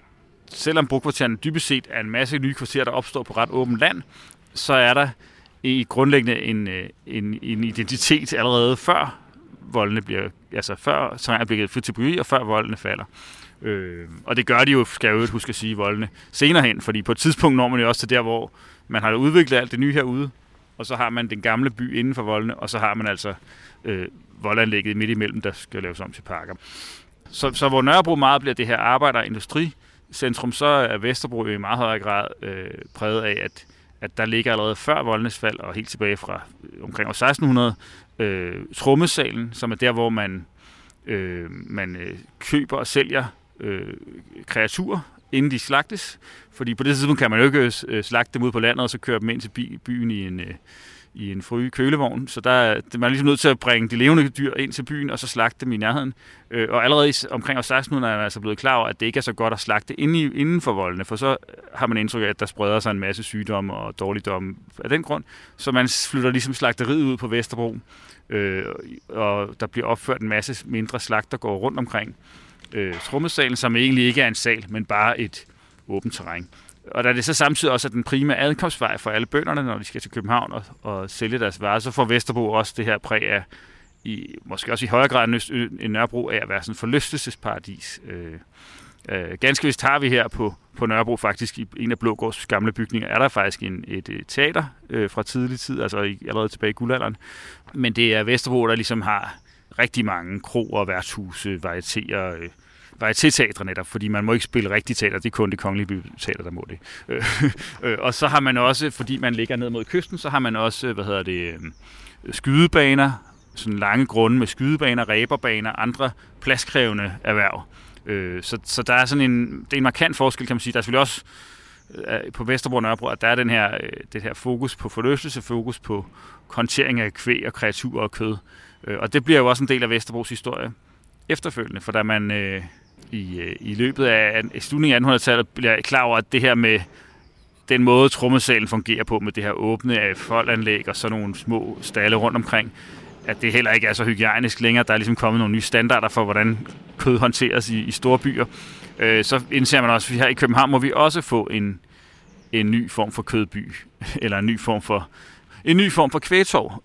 selvom brugkvartererne dybest set er en masse nye kvarterer, der opstår på ret åbent land, så er der i grundlæggende en, øh, en, en identitet allerede før voldene bliver, altså før terrænet bliver frit til og før voldene falder. Øh, og det gør de jo, skal jeg jo huske at sige, voldene senere hen, fordi på et tidspunkt når man jo også til der, hvor man har udviklet alt det nye herude, og så har man den gamle by inden for voldene, og så har man altså øh, voldanlægget midt imellem, der skal laves om til parker. Så, så hvor Nørrebro meget bliver det her arbejder- og industricentrum, så er Vesterbro i meget højere grad øh, præget af, at, at der ligger allerede før voldenes fald, og helt tilbage fra øh, omkring år 1600, øh, trommesalen, som er der, hvor man, øh, man øh, køber og sælger øh, kreaturer, inden de slagtes. Fordi på det tidspunkt kan man jo ikke øh, slagte dem ud på landet, og så køre dem ind til byen i en, øh, i en fry kølevogn. Så der, man er ligesom nødt til at bringe de levende dyr ind til byen, og så slagte dem i nærheden. Øh, og allerede omkring år 1600 er man altså blevet klar over, at det ikke er så godt at slagte inden for voldene, for så har man indtryk af, at der spreder sig en masse sygdomme og dårligdomme af den grund. Så man flytter ligesom slagteriet ud på Vesterbro, øh, og der bliver opført en masse mindre slagter, går rundt omkring øh, trummesalen, som egentlig ikke er en sal, men bare et åbent terræn. Og da det så samtidig også er den primære adkomstvej for alle bønderne, når de skal til København og, og sælge deres varer, så får Vesterbro også det her præg af, i, måske også i højere grad end Nørrebro, af at være sådan en forlystelsesparadis. Øh, øh, ganske vist har vi her på, på Nørrebro faktisk i en af Blågårds gamle bygninger, er der faktisk en, et, et teater øh, fra tidlig tid, altså i, allerede tilbage i guldalderen. Men det er Vesterbro, der ligesom har rigtig mange kroer, værtshuse, varieterer, øh, varietéteatre netop, fordi man må ikke spille rigtig teater, det er kun det kongelige teater, der må det. Øh, øh, og så har man også, fordi man ligger ned mod kysten, så har man også, øh, hvad hedder det, øh, skydebaner, sådan lange grunde med skydebaner, ræberbaner, andre pladskrævende erhverv. Øh, så, så der er sådan en, det er en markant forskel, kan man sige. Der er selvfølgelig også på Vesterbro og Nørrebro, at der er den her, det her fokus på forlystelse, fokus på kontering af kvæg og kreaturer og kød. Og det bliver jo også en del af Vesterbros historie efterfølgende, for da man øh, i, øh, i løbet af i slutningen af 1800-tallet bliver klar over, at det her med den måde, trommesalen fungerer på, med det her åbne af foldanlæg og sådan nogle små stalle rundt omkring, at det heller ikke er så hygiejnisk længere. Der er ligesom kommet nogle nye standarder for, hvordan kød håndteres i, i store byer. Øh, så indser man også, at her i København må vi også få en, en ny form for kødby, eller en ny form for en ny form for kvægtorv.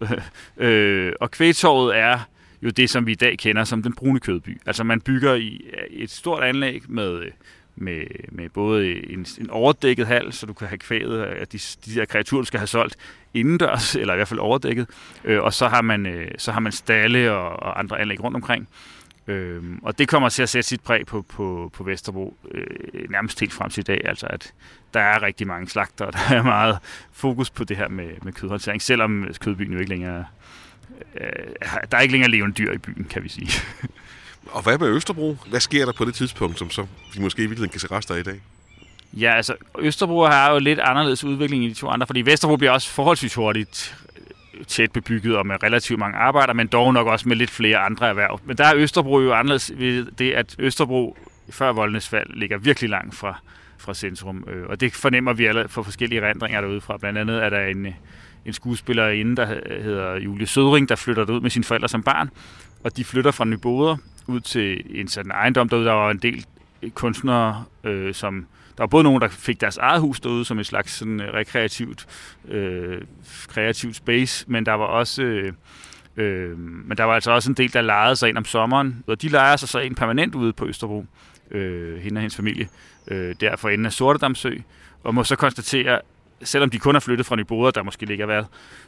øh, og kvægtorvet er jo det, som vi i dag kender som den brune kødby. Altså man bygger i øh, et stort anlæg med, øh, med, med både en, en overdækket hal, så du kan have kvæget øh, af de, de der kreaturer, du skal have solgt indendørs, eller i hvert fald overdækket. Øh, og så har man, øh, så har man stalle og, og andre anlæg rundt omkring. Øh, og det kommer til at sætte sit præg på, på, på Vesterbro øh, nærmest helt frem til i dag. Altså at der er rigtig mange slagter, og der er meget fokus på det her med, med kødhåndtering, selvom kødbyen jo ikke længere øh, der er ikke længere levende dyr i byen, kan vi sige. Og hvad med Østerbro? Hvad sker der på det tidspunkt, som så vi måske i virkeligheden kan se rester i dag? Ja, altså Østerbro har jo lidt anderledes udvikling i de to andre, fordi Vesterbro bliver også forholdsvis hurtigt tæt bebygget og med relativt mange arbejder, men dog nok også med lidt flere andre erhverv. Men der er Østerbro jo anderledes ved det, at Østerbro før Voldenes fald ligger virkelig langt fra, fra centrum. Øh, og det fornemmer vi alle for forskellige rendringer derude fra. Blandt andet er der en, en skuespillerinde, der hedder Julie Sødring, der flytter ud med sine forældre som barn. Og de flytter fra Nyboder ud til en sådan ejendom derude. Der var en del kunstnere, øh, som... Der var både nogen, der fik deres eget hus derude som et slags sådan, øh, rekreativt øh, kreativt space, men der var også... Øh, Øh, men der var altså også en del, der lejede sig ind om sommeren, og de lejer sig så ind permanent ude på Østerbro, øh, hende og hendes familie, øh, der for enden af Sortedamsø, og må så konstatere, selvom de kun er flyttet fra Nyboder, der måske ligger været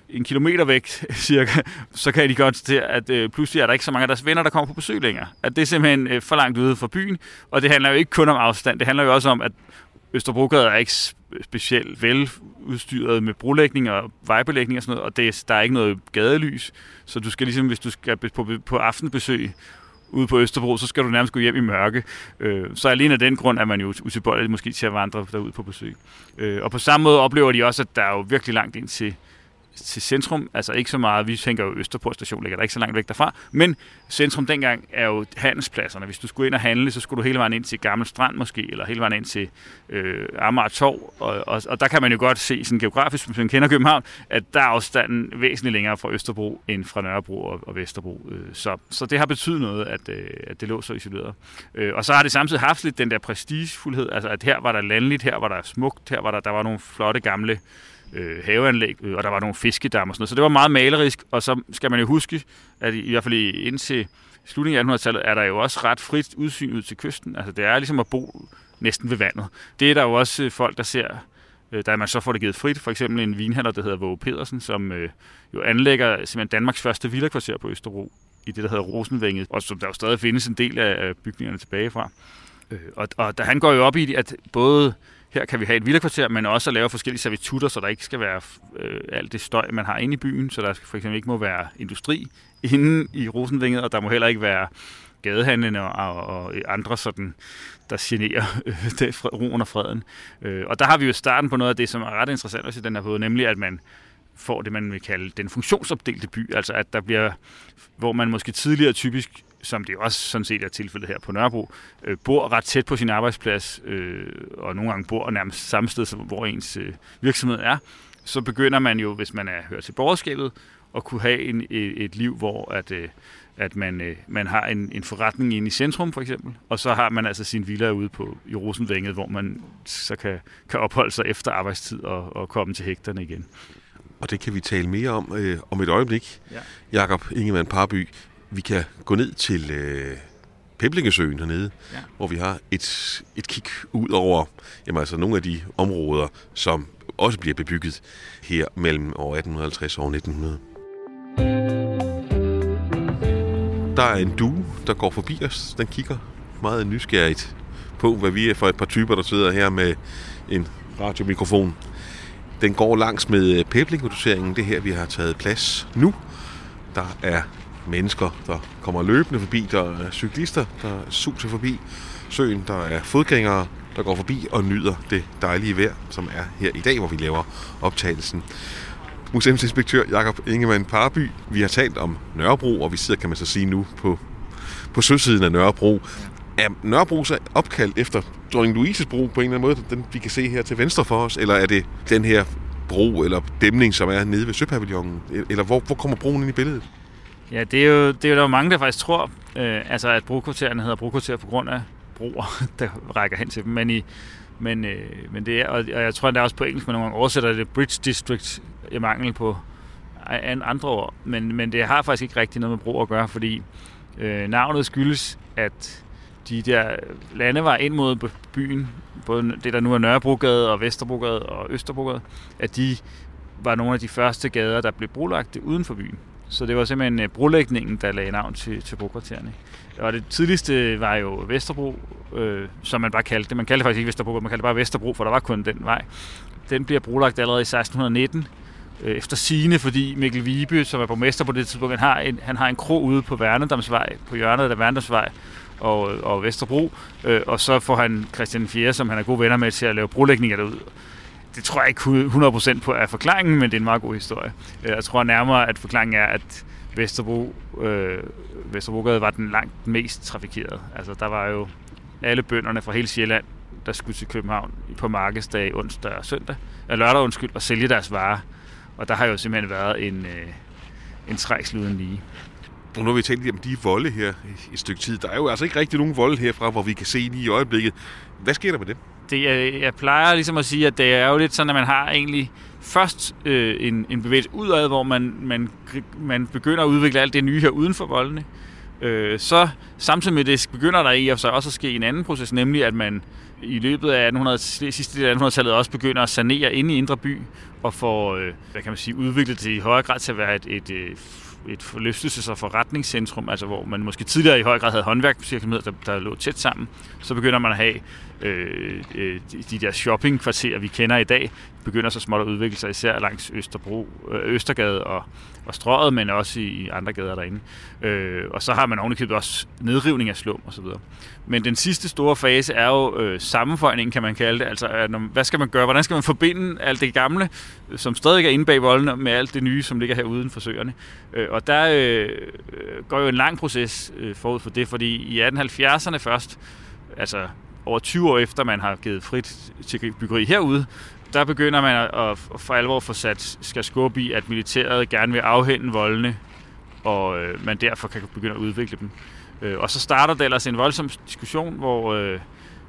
en kilometer væk cirka, så kan de godt til, at øh, pludselig er der ikke så mange af deres venner, der kommer på besøg længere. At det er simpelthen øh, for langt ude fra byen, og det handler jo ikke kun om afstand, det handler jo også om, at Østerbrogade er ikke specielt vel udstyret med brolægning og vejbelægning og sådan noget, og det, der er ikke noget gadelys, så du skal ligesom, hvis du skal på, på aftenbesøg ude på Østerbro, så skal du nærmest gå hjem i mørke. Øh, så alene af den grund er man jo utilbøjelig måske til at vandre derud på besøg. Øh, og på samme måde oplever de også, at der er jo virkelig langt ind til til centrum, altså ikke så meget, vi tænker jo Østerport station ligger der ikke så langt væk derfra, men centrum dengang er jo handelspladserne. Hvis du skulle ind og handle, så skulle du hele vejen ind til Gammel Strand måske, eller hele vejen ind til øh, Amager Torv, og, og, og, der kan man jo godt se sådan geografisk, hvis man kender København, at der er afstanden væsentligt længere fra Østerbro end fra Nørrebro og, og Vesterbro. Øh, så, så det har betydet noget, at, øh, at det lå så isoleret. Øh, og så har det samtidig haft lidt den der prestigefuldhed, altså at her var der landligt, her var der smukt, her var der, der var nogle flotte gamle øh, haveanlæg, øh, og der var nogle fiskedam og sådan noget. Så det var meget malerisk, og så skal man jo huske, at i, i hvert fald indtil slutningen af 1800-tallet er der jo også ret frit udsyn ud til kysten. Altså det er ligesom at bo næsten ved vandet. Det er der jo også øh, folk, der ser, øh, man så får det givet frit. For eksempel en vinhandler, der hedder Våge Pedersen, som øh, jo anlægger simpelthen Danmarks første villakvarter på Østerbro i det, der hedder Rosenvænget, og som der jo stadig findes en del af bygningerne tilbage fra. Øh, og, og da han går jo op i, at både her kan vi have et villakvarter, men også at lave forskellige servitutter, så der ikke skal være øh, alt det støj, man har inde i byen, så der for eksempel ikke må være industri inde i Rosenvinget, og der må heller ikke være gadehandlende og, og andre sådan, der generer øh, det, roen og freden. Øh, og der har vi jo starten på noget af det, som er ret interessant også i den her måde, nemlig at man får det, man vil kalde den funktionsopdelte by, altså at der bliver, hvor man måske tidligere typisk som det også sådan set er tilfældet her på Nørrebro, øh, bor ret tæt på sin arbejdsplads, øh, og nogle gange bor nærmest samme sted, som hvor ens øh, virksomhed er, så begynder man jo, hvis man er hørt til borgerskabet, at kunne have en, et, et liv, hvor at, øh, at man, øh, man har en, en forretning inde i centrum for eksempel, og så har man altså sin villa ude på i Rosenvænget, hvor man så kan, kan opholde sig efter arbejdstid og, og komme til hægterne igen. Og det kan vi tale mere om øh, om et øjeblik. Ja. Jakob Ingemann Parby, vi kan gå ned til øh, Peblingesøen hernede, ja. hvor vi har et, et kig ud over jamen, altså nogle af de områder, som også bliver bebygget her mellem år 1850 og år 1900. Der er en due, der går forbi os. Den kigger meget nysgerrigt på, hvad vi er for et par typer, der sidder her med en radiomikrofon. Den går langs med peblingodoseringen. Det her, vi har taget plads nu. Der er mennesker, der kommer løbende forbi. Der er cyklister, der suser forbi søen. Der er fodgængere, der går forbi og nyder det dejlige vejr, som er her i dag, hvor vi laver optagelsen. Museumsinspektør Jakob Ingemann Parby. Vi har talt om Nørrebro, og vi sidder, kan man så sige nu, på, på søsiden af Nørrebro. Er Nørrebro så opkaldt efter dronning Louises bro på en eller anden måde, den vi kan se her til venstre for os, eller er det den her bro eller dæmning, som er nede ved Søpavillonen? E-, eller hvor, hvor kommer broen ind i billedet? Ja, det er jo, det er jo der er mange, der faktisk tror, øh, altså at brokvartererne hedder brokvarter på grund af broer, der rækker hen til dem. Men, i, men, øh, men det er, og jeg tror, at det er også på engelsk, men nogle gange oversætter det Bridge District i mangel på andre ord. Men, men det har faktisk ikke rigtig noget med broer at gøre, fordi øh, navnet skyldes, at de der landeveje ind mod byen, både det der nu er Nørrebrogade og Vesterbrogade og Østerbrogade, at de var nogle af de første gader, der blev brolagt uden for byen. Så det var simpelthen øh, brolægningen, der lagde navn til, til brokvartererne. Og det tidligste var jo Vesterbro, øh, som man bare kaldte det. Man kaldte det faktisk ikke Vesterbro, man kaldte det bare Vesterbro, for der var kun den vej. Den bliver brolagt allerede i 1619, øh, efter sine, fordi Mikkel Vibe, som er borgmester på det tidspunkt, han har en, han har en krog ude på Værnedamsvej, på hjørnet af Værnedamsvej og, og Vesterbro, øh, og så får han Christian 4., som han er gode venner med til at lave brolægninger derud det tror jeg ikke 100% på er forklaringen, men det er en meget god historie. Øh, jeg tror nærmere, at forklaringen er, at Vesterbro, øh, Vesterbrogade var den langt mest trafikerede. Altså, der var jo alle bønderne fra hele Sjælland, der skulle til København på markedsdag, onsdag og søndag, eller lørdag undskyld, og sælge deres varer. Og der har jo simpelthen været en, øh, en træksel uden lige. Og nu har vi talt om de volde her i et stykke tid. Der er jo altså ikke rigtig nogen volde herfra, hvor vi kan se lige i øjeblikket. Hvad sker der med det? Det, jeg, jeg plejer ligesom at sige, at det er jo lidt sådan, at man har egentlig først øh, en, en bevægelse udad, hvor man, man, man begynder at udvikle alt det nye her uden for voldene. Øh, så samtidig med det begynder der i og så også at ske en anden proces, nemlig at man i løbet af 1800, sidste del af 1800-tallet også begynder at sanere inde i Indre By og få, øh, hvad kan man sige, udviklet det i højere grad til at være et, et, øh, et et forlystelses- og forretningscentrum, altså hvor man måske tidligere i høj grad havde håndværksvirksomheder, der, der lå tæt sammen, så begynder man at have øh, øh de der shoppingkvarterer, vi kender i dag, begynder så småt at udvikle sig især langs Østerbro, øh, Østergade og, og Strøget, men også i andre gader derinde. Øh, og så har man ovenikøbet også nedrivning af slum osv. Men den sidste store fase er jo øh, sammenføjning, kan man kalde det. Altså, at når, hvad skal man gøre? Hvordan skal man forbinde alt det gamle, øh, som stadig er inde bag voldene, med alt det nye, som ligger her uden for søerne? Øh, og der øh, øh går jo en lang proces øh, forud for det, fordi i 1870'erne først, altså over 20 år efter man har givet frit til byggeri herude, der begynder man at, for alvor få sat skal skubbe i, at militæret gerne vil afhænde voldene, og øh, man derfor kan begynde at udvikle dem. Øh, og så starter der ellers en voldsom diskussion, hvor, øh,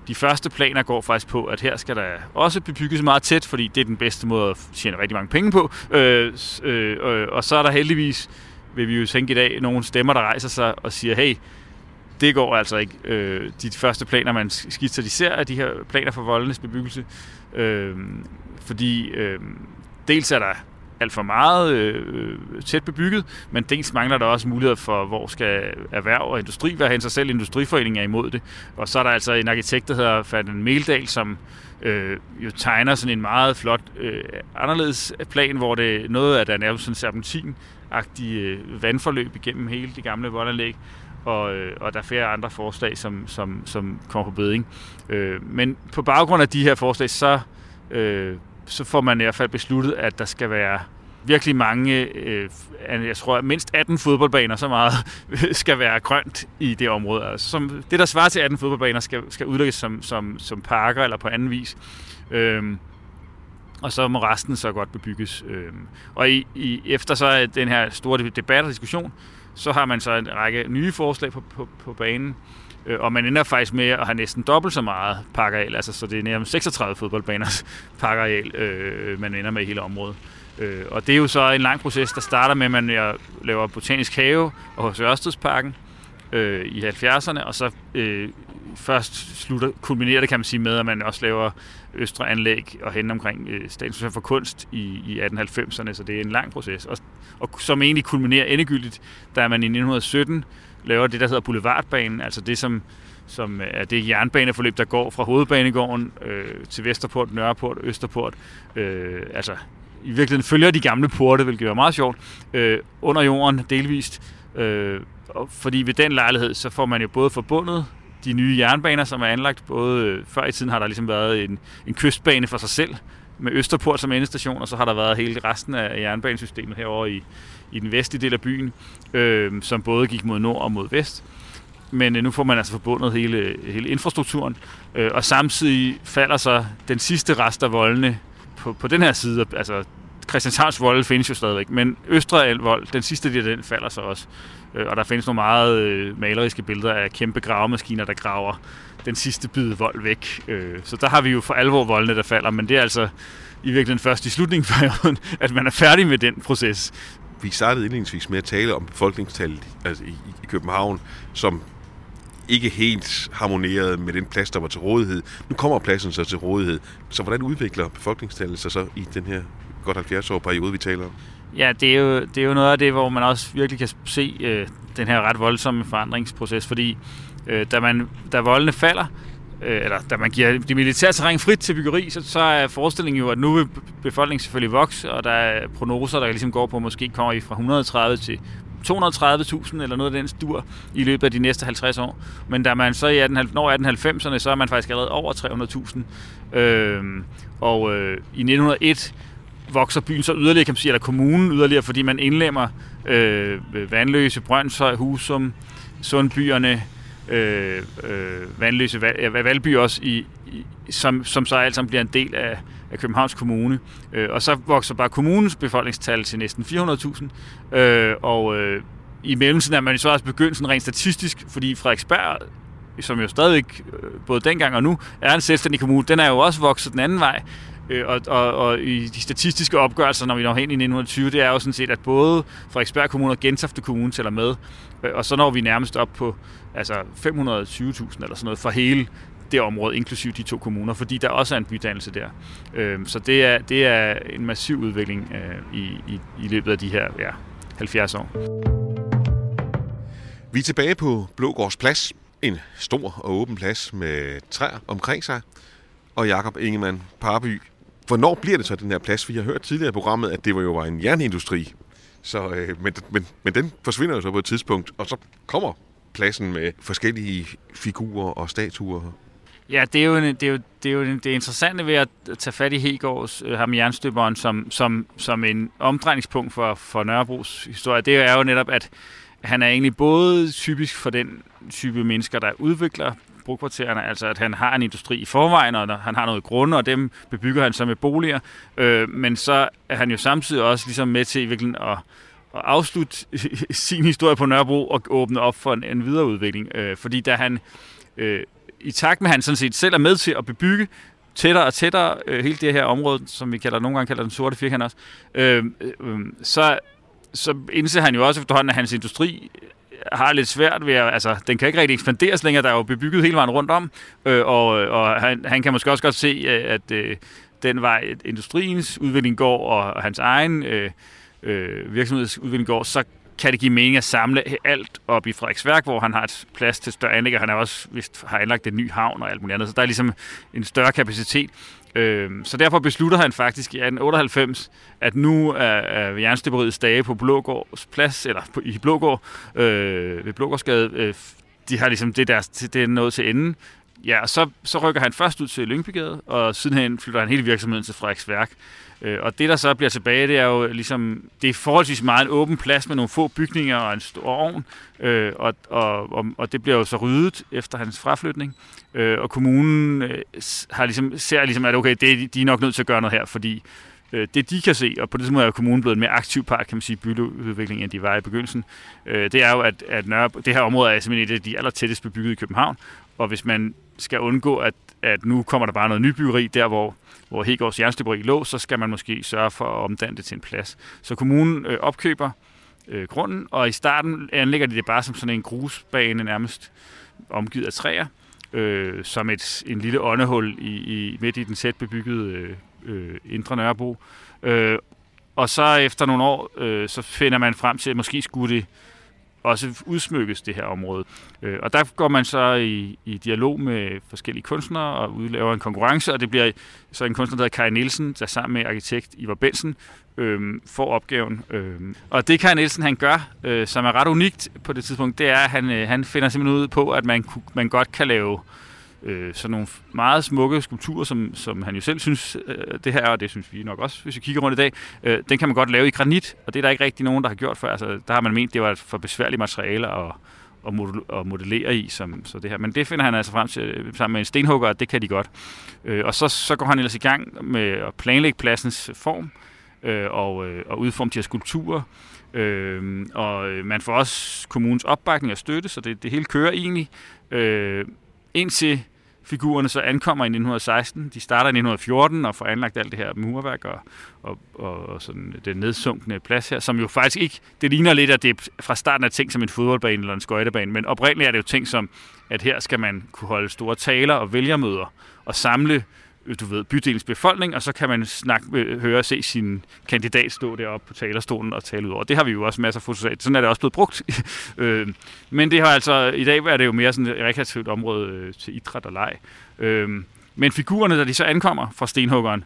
de første planer går faktisk på, at her skal der også bebygges meget tæt, fordi det er den bedste måde at tjene rigtig mange penge på. Øh, øh, øh, og så er der heldigvis, vil vi jo tænke i dag, nogle stemmer, der rejser sig og siger, hey, det går altså ikke. Øh, de første planer, man skitser, er de her planer for voldenes bebyggelse. Øh, fordi øh, dels er der alt for meget øh, tæt bebygget, men dels mangler der også muligheder for, hvor skal erhverv og industri være hen, så selv Industriforeningen er imod det. Og så er der altså en arkitekt, der hedder Ferdinand Meldal, som øh, jo tegner sådan en meget flot øh, anderledes plan, hvor det noget af der er nærmest sådan serpentin-agtige øh, vandforløb igennem hele det gamle voldanlæg, og, øh, og der er flere andre forslag, som, som, som kommer på beding. Øh, men på baggrund af de her forslag, så øh, så får man i hvert fald besluttet, at der skal være virkelig mange, øh, jeg tror mindst 18 fodboldbaner, så meget skal være grønt i det område. Altså, som, det, der svarer til 18 fodboldbaner, skal, skal udlægges som, som, som parker eller på anden vis. Øh, og så må resten så godt bebygges. Øhm, og i, i, efter så den her store debat og diskussion, så har man så en række nye forslag på, på, på banen. Øh, og man ender faktisk med at have næsten dobbelt så meget parkareal, altså så det er nærmest 36 fodboldbaners parkareal, øh, man ender med i hele området. Øh, og det er jo så en lang proces, der starter med, at man laver botanisk have og hos Ørstedsparken øh, i 70'erne, og så øh, først slutter, kulminerer det, kan man sige, med, at man også laver Østre Anlæg og hen omkring øh, Statens for Kunst i, i 1890'erne, så det er en lang proces. Og, og som egentlig kulminerer endegyldigt, da man i 1917 laver det, der hedder Boulevardbanen, altså det, som, som er det jernbaneforløb, der går fra Hovedbanegården øh, til Vesterport, Nørreport, Østerport. Øh, altså i virkeligheden følger de gamle porte, hvilket er meget sjovt, øh, under jorden delvist. Øh, og fordi ved den lejlighed, så får man jo både forbundet de nye jernbaner, som er anlagt. Både øh, før i tiden har der ligesom været en, en kystbane for sig selv, med Østerport som endestation, og så har der været hele resten af jernbanesystemet herovre i, i den vestlige del af byen, øh, som både gik mod nord og mod vest. Men øh, nu får man altså forbundet hele, hele infrastrukturen, øh, og samtidig falder så den sidste rest af voldene på, på den her side, altså Christianshavns vold findes jo stadigvæk, men Østre vold, den sidste del af den, falder så også. Øh, og der findes nogle meget øh, maleriske billeder af kæmpe gravemaskiner, der graver den sidste bid vold væk. Øh, så der har vi jo for alvor voldene, der falder, men det er altså i virkeligheden først i slutningen at man er færdig med den proces. Vi startede indledningsvis med at tale om befolkningstallet altså i, i København, som ikke helt harmonerede med den plads, der var til rådighed. Nu kommer pladsen så til rådighed. Så hvordan udvikler befolkningstallet sig så i den her godt 70 år periode, vi taler om? Ja, det er, jo, det er jo noget af det, hvor man også virkelig kan se øh, den her ret voldsomme forandringsproces, fordi øh, da, man, da voldene falder, øh, eller da man giver det militære terræn frit til byggeri, så, så er forestillingen jo, at nu vil befolkningen selvfølgelig vokse, og der er prognoser, der ligesom går på, at måske kommer I fra 130 til 230.000 eller noget af den stur i løbet af de næste 50 år. Men da man så i 18, når 1890'erne, så er man faktisk allerede over 300.000. Øh, og øh, i 1901 vokser byen så yderligere, kan man sige, eller kommunen yderligere, fordi man indlemmer øh, Vandløse, Brøndshøj, Husum, Sundbyerne, øh, øh, Vandløse, Valby også, i, i, som, som så alt sammen bliver en del af, af Københavns Kommune. Øh, og så vokser bare kommunens befolkningstal til næsten 400.000. Øh, og øh, i mellemtiden er man så også begyndt sådan rent statistisk, fordi Frederiksberg som jo stadig øh, både dengang og nu er en selvstændig kommune, den er jo også vokset den anden vej. Øh, og, og, og i de statistiske opgørelser, når vi når hen i 1920, det er jo sådan set, at både Frederiksberg Kommune og Gentofte Kommune tæller med. Øh, og så når vi nærmest op på altså 520.000 eller sådan noget for hele det område, inklusiv de to kommuner, fordi der også er en bydannelse der. Øh, så det er, det er en massiv udvikling øh, i, i, i løbet af de her ja, 70 år. Vi er tilbage på Blågårds Plads. En stor og åben plads med træer omkring sig. Og Jakob Ingemann Parby, Hvornår bliver det så den her plads? Vi har hørt tidligere i programmet, at det var jo var en jernindustri. Så, øh, men, men, men den forsvinder jo så på et tidspunkt, og så kommer pladsen med forskellige figurer og statuer. Ja, det er jo, det er jo, det er jo det interessante ved at tage fat i Hegårds, øh, ham jernstøberen, som, som, som en omdrejningspunkt for, for Nørrebros historie. Det er jo netop, at han er egentlig både typisk for den type mennesker, der udvikler brugkvartererne, altså at han har en industri i forvejen, og han har noget grund, og dem bebygger han så med boliger. Øh, men så er han jo samtidig også ligesom med til i virkeligheden at, at afslutte sin historie på Nørrebro og åbne op for en, en videreudvikling. Øh, fordi da han øh, i takt med, at han sådan set selv er med til at bebygge tættere og tættere øh, hele det her område, som vi kalder, nogle gange kalder den sorte firkant også, øh, øh, øh så, så indser han jo også efterhånden, at hans industri øh, har lidt svært ved at, altså, den kan ikke rigtig ekspanderes længere, der er jo bebygget hele vejen rundt om, øh, og, øh, og han, han kan måske også godt se, at øh, den vej, industriens udvikling går, og hans egen øh, øh, virksomhedsudvikling går, så kan det give mening at samle alt op i Frederiksværk, hvor han har et plads til større anlæg, og han er også vist, har anlagt en ny havn og alt muligt andet, så der er ligesom en større kapacitet. Øh, så derfor beslutter han faktisk i 1898, at nu er, er jernstøberiets dage på Blågårds plads, eller på, i Blågård, øh, ved Blågårdsgade, øh, de har ligesom det, der, det er nået til enden. Ja, og så, så rykker han først ud til Lyngbygade, og sidenhen flytter han hele virksomheden til Frederiksværk. Øh, og det, der så bliver tilbage, det er jo ligesom, det er forholdsvis meget en åben plads med nogle få bygninger og en stor ovn, øh, og, og, og, og det bliver jo så ryddet efter hans fraflytning. Øh, og kommunen øh, har ligesom, ser ligesom, at okay, det, de er nok nødt til at gøre noget her, fordi øh, det de kan se, og på det måde er kommunen blevet en mere aktiv part, kan man sige, byudvikling, end de var i begyndelsen, øh, det er jo, at, at Nørre, det her område er simpelthen et af de aller tættest bebyggede i København, og hvis man skal undgå, at, at nu kommer der bare noget nybyggeri der, hvor, hvor Hegårds jernstøberi lå, så skal man måske sørge for at omdanne det til en plads. Så kommunen øh, opkøber øh, grunden, og i starten anlægger de det bare som sådan en grusbane nærmest omgivet af træer, øh, som et, en lille åndehul i, i, midt i den tæt bebyggede øh, øh, Indre Nørrebro. Øh, og så efter nogle år, øh, så finder man frem til, at måske skulle det også udsmykkes, det her område. Øh, og der går man så i, i dialog med forskellige kunstnere og udlaver en konkurrence, og det bliver så en kunstner, der hedder Kai Nielsen, der sammen med arkitekt Ivar Bensen øh, får opgaven. Øh. Og det Kai Nielsen han gør, øh, som er ret unikt på det tidspunkt, det er, at han, øh, han finder simpelthen ud på, at man, man godt kan lave øh, øh, sådan nogle meget smukke skulpturer, som, som han jo selv synes, øh, det her, og det synes vi nok også, hvis vi kigger rundt i dag, øh, den kan man godt lave i granit, og det er der ikke rigtig nogen, der har gjort før. Altså, der har man ment, det var et for besværligt materiale at, at modellere i, som, så det her. Men det finder han altså frem til øh, sammen med en stenhugger, at det kan de godt. Øh, og så, så går han ellers i gang med at planlægge pladsens form, øh, og, øh, og udforme de her skulpturer. Øh, og øh, man får også kommunens opbakning og støtte, så det, det hele kører egentlig. Øh, indtil figurerne så ankommer i 1916. De starter i 1914 og får anlagt alt det her murværk og, og, og sådan den nedsunkne plads her, som jo faktisk ikke, det ligner lidt, at det fra starten er ting som en fodboldbane eller en skøjtebane, men oprindeligt er det jo ting som, at her skal man kunne holde store taler og vælgermøder og samle Øh, du ved, bydelens befolkning, og så kan man snakke, øh, høre og se sin kandidat stå deroppe på talerstolen og tale ud over. Det har vi jo også masser af fotos af. Sådan er det også blevet brugt. Øh, men det har altså, i dag er det jo mere sådan et rekreativt område øh, til idræt og leg. Øh, men figurerne, der de så ankommer fra stenhuggeren,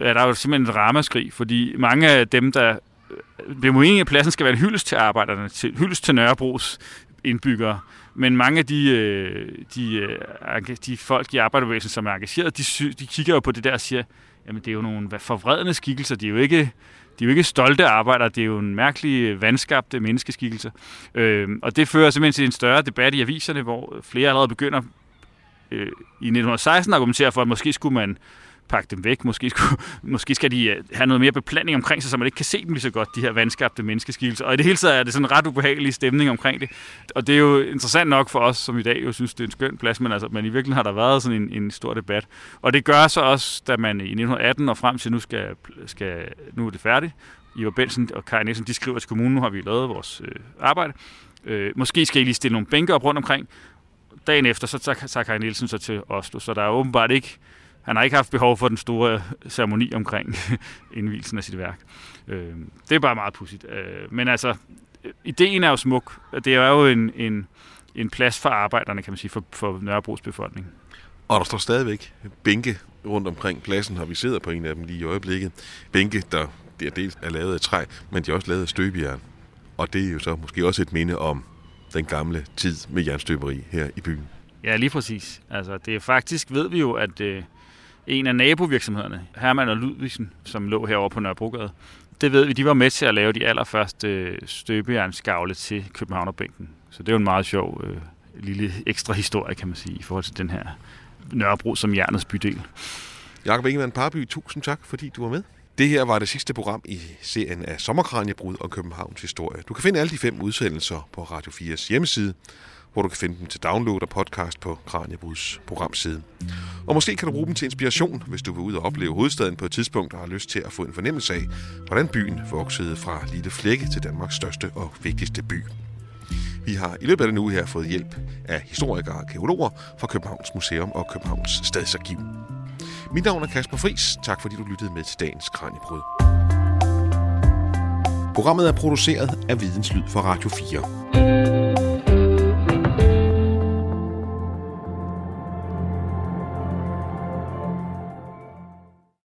er der jo simpelthen et ramaskrig, fordi mange af dem, der øh, bliver meningen, at pladsen skal være en hyldest til arbejderne, til, hyldest til Nørrebros indbyggere. Men mange af de, øh, de, øh, de folk i arbejderbevægelsen, som er engageret, de, de kigger jo på det der og siger, jamen det er jo nogle forvredende skikkelser, de er jo ikke, de er jo ikke stolte arbejdere, det er jo en mærkelig øh, vandskabte menneskeskikkelser. Øh, og det fører simpelthen til en større debat i aviserne, hvor flere allerede begynder øh, i 1916 at argumentere for, at måske skulle man pakke dem væk. Måske, skulle, måske skal de øh, have noget mere beplantning omkring sig, så man ikke kan se dem lige så godt, de her vandskabte menneskeskikkelser. Og i det hele taget er det sådan en ret ubehagelig stemning omkring det. Og det er jo interessant nok for os, som i dag jo synes, det er en skøn plads, men, altså, men i virkeligheden har der været sådan en, en stor debat. Og det gør så også, da man i 1918 og frem til nu skal, skal nu er det færdigt, Ivar Benson og Kai Nielsen, de skriver til kommunen, nu har vi lavet vores øh, arbejde. Øh, måske skal I lige stille nogle bænke op rundt omkring. Dagen efter, så tager Kai Nielsen så til Oslo, så der er åbenbart ikke han har ikke haft behov for den store ceremoni omkring indvielsen af sit værk. Øh, det er bare meget pudsigt. Øh, men altså, ideen er jo smuk. Det er jo en, en, en plads for arbejderne, kan man sige, for, for Nørrebros befolkning. Og der står stadigvæk bænke rundt omkring pladsen, og vi sidder på en af dem lige i øjeblikket. Bænke, der det er dels er lavet af træ, men de er også lavet af støbejern. Og det er jo så måske også et minde om den gamle tid med jernstøberi her i byen. Ja, lige præcis. Altså, det er faktisk, ved vi jo, at øh, en af nabovirksomhederne, Hermann og Ludvigsen, som lå herovre på Nørrebrogade, det ved vi, de var med til at lave de allerførste øh, støbejernskavle støbejernsgavle til Københavnerbænken. Så det er jo en meget sjov øh, lille ekstra historie, kan man sige, i forhold til den her Nørrebro som jernets bydel. Jakob Ingemann Parby, tusind tak, fordi du var med. Det her var det sidste program i serien af Sommerkranjebrud og Københavns historie. Du kan finde alle de fem udsendelser på Radio 4's hjemmeside, hvor du kan finde dem til download og podcast på Kranjebuds programside. Og måske kan du bruge dem til inspiration, hvis du vil ud og opleve hovedstaden på et tidspunkt og har lyst til at få en fornemmelse af, hvordan byen voksede fra lille flække til Danmarks største og vigtigste by. Vi har i løbet af den uge her fået hjælp af historikere og arkeologer fra Københavns Museum og Københavns Stadsarkiv. Mit navn er Kasper Fris. Tak fordi du lyttede med til dagens Kranjebrud. Programmet er produceret af Videnslyd for Radio 4.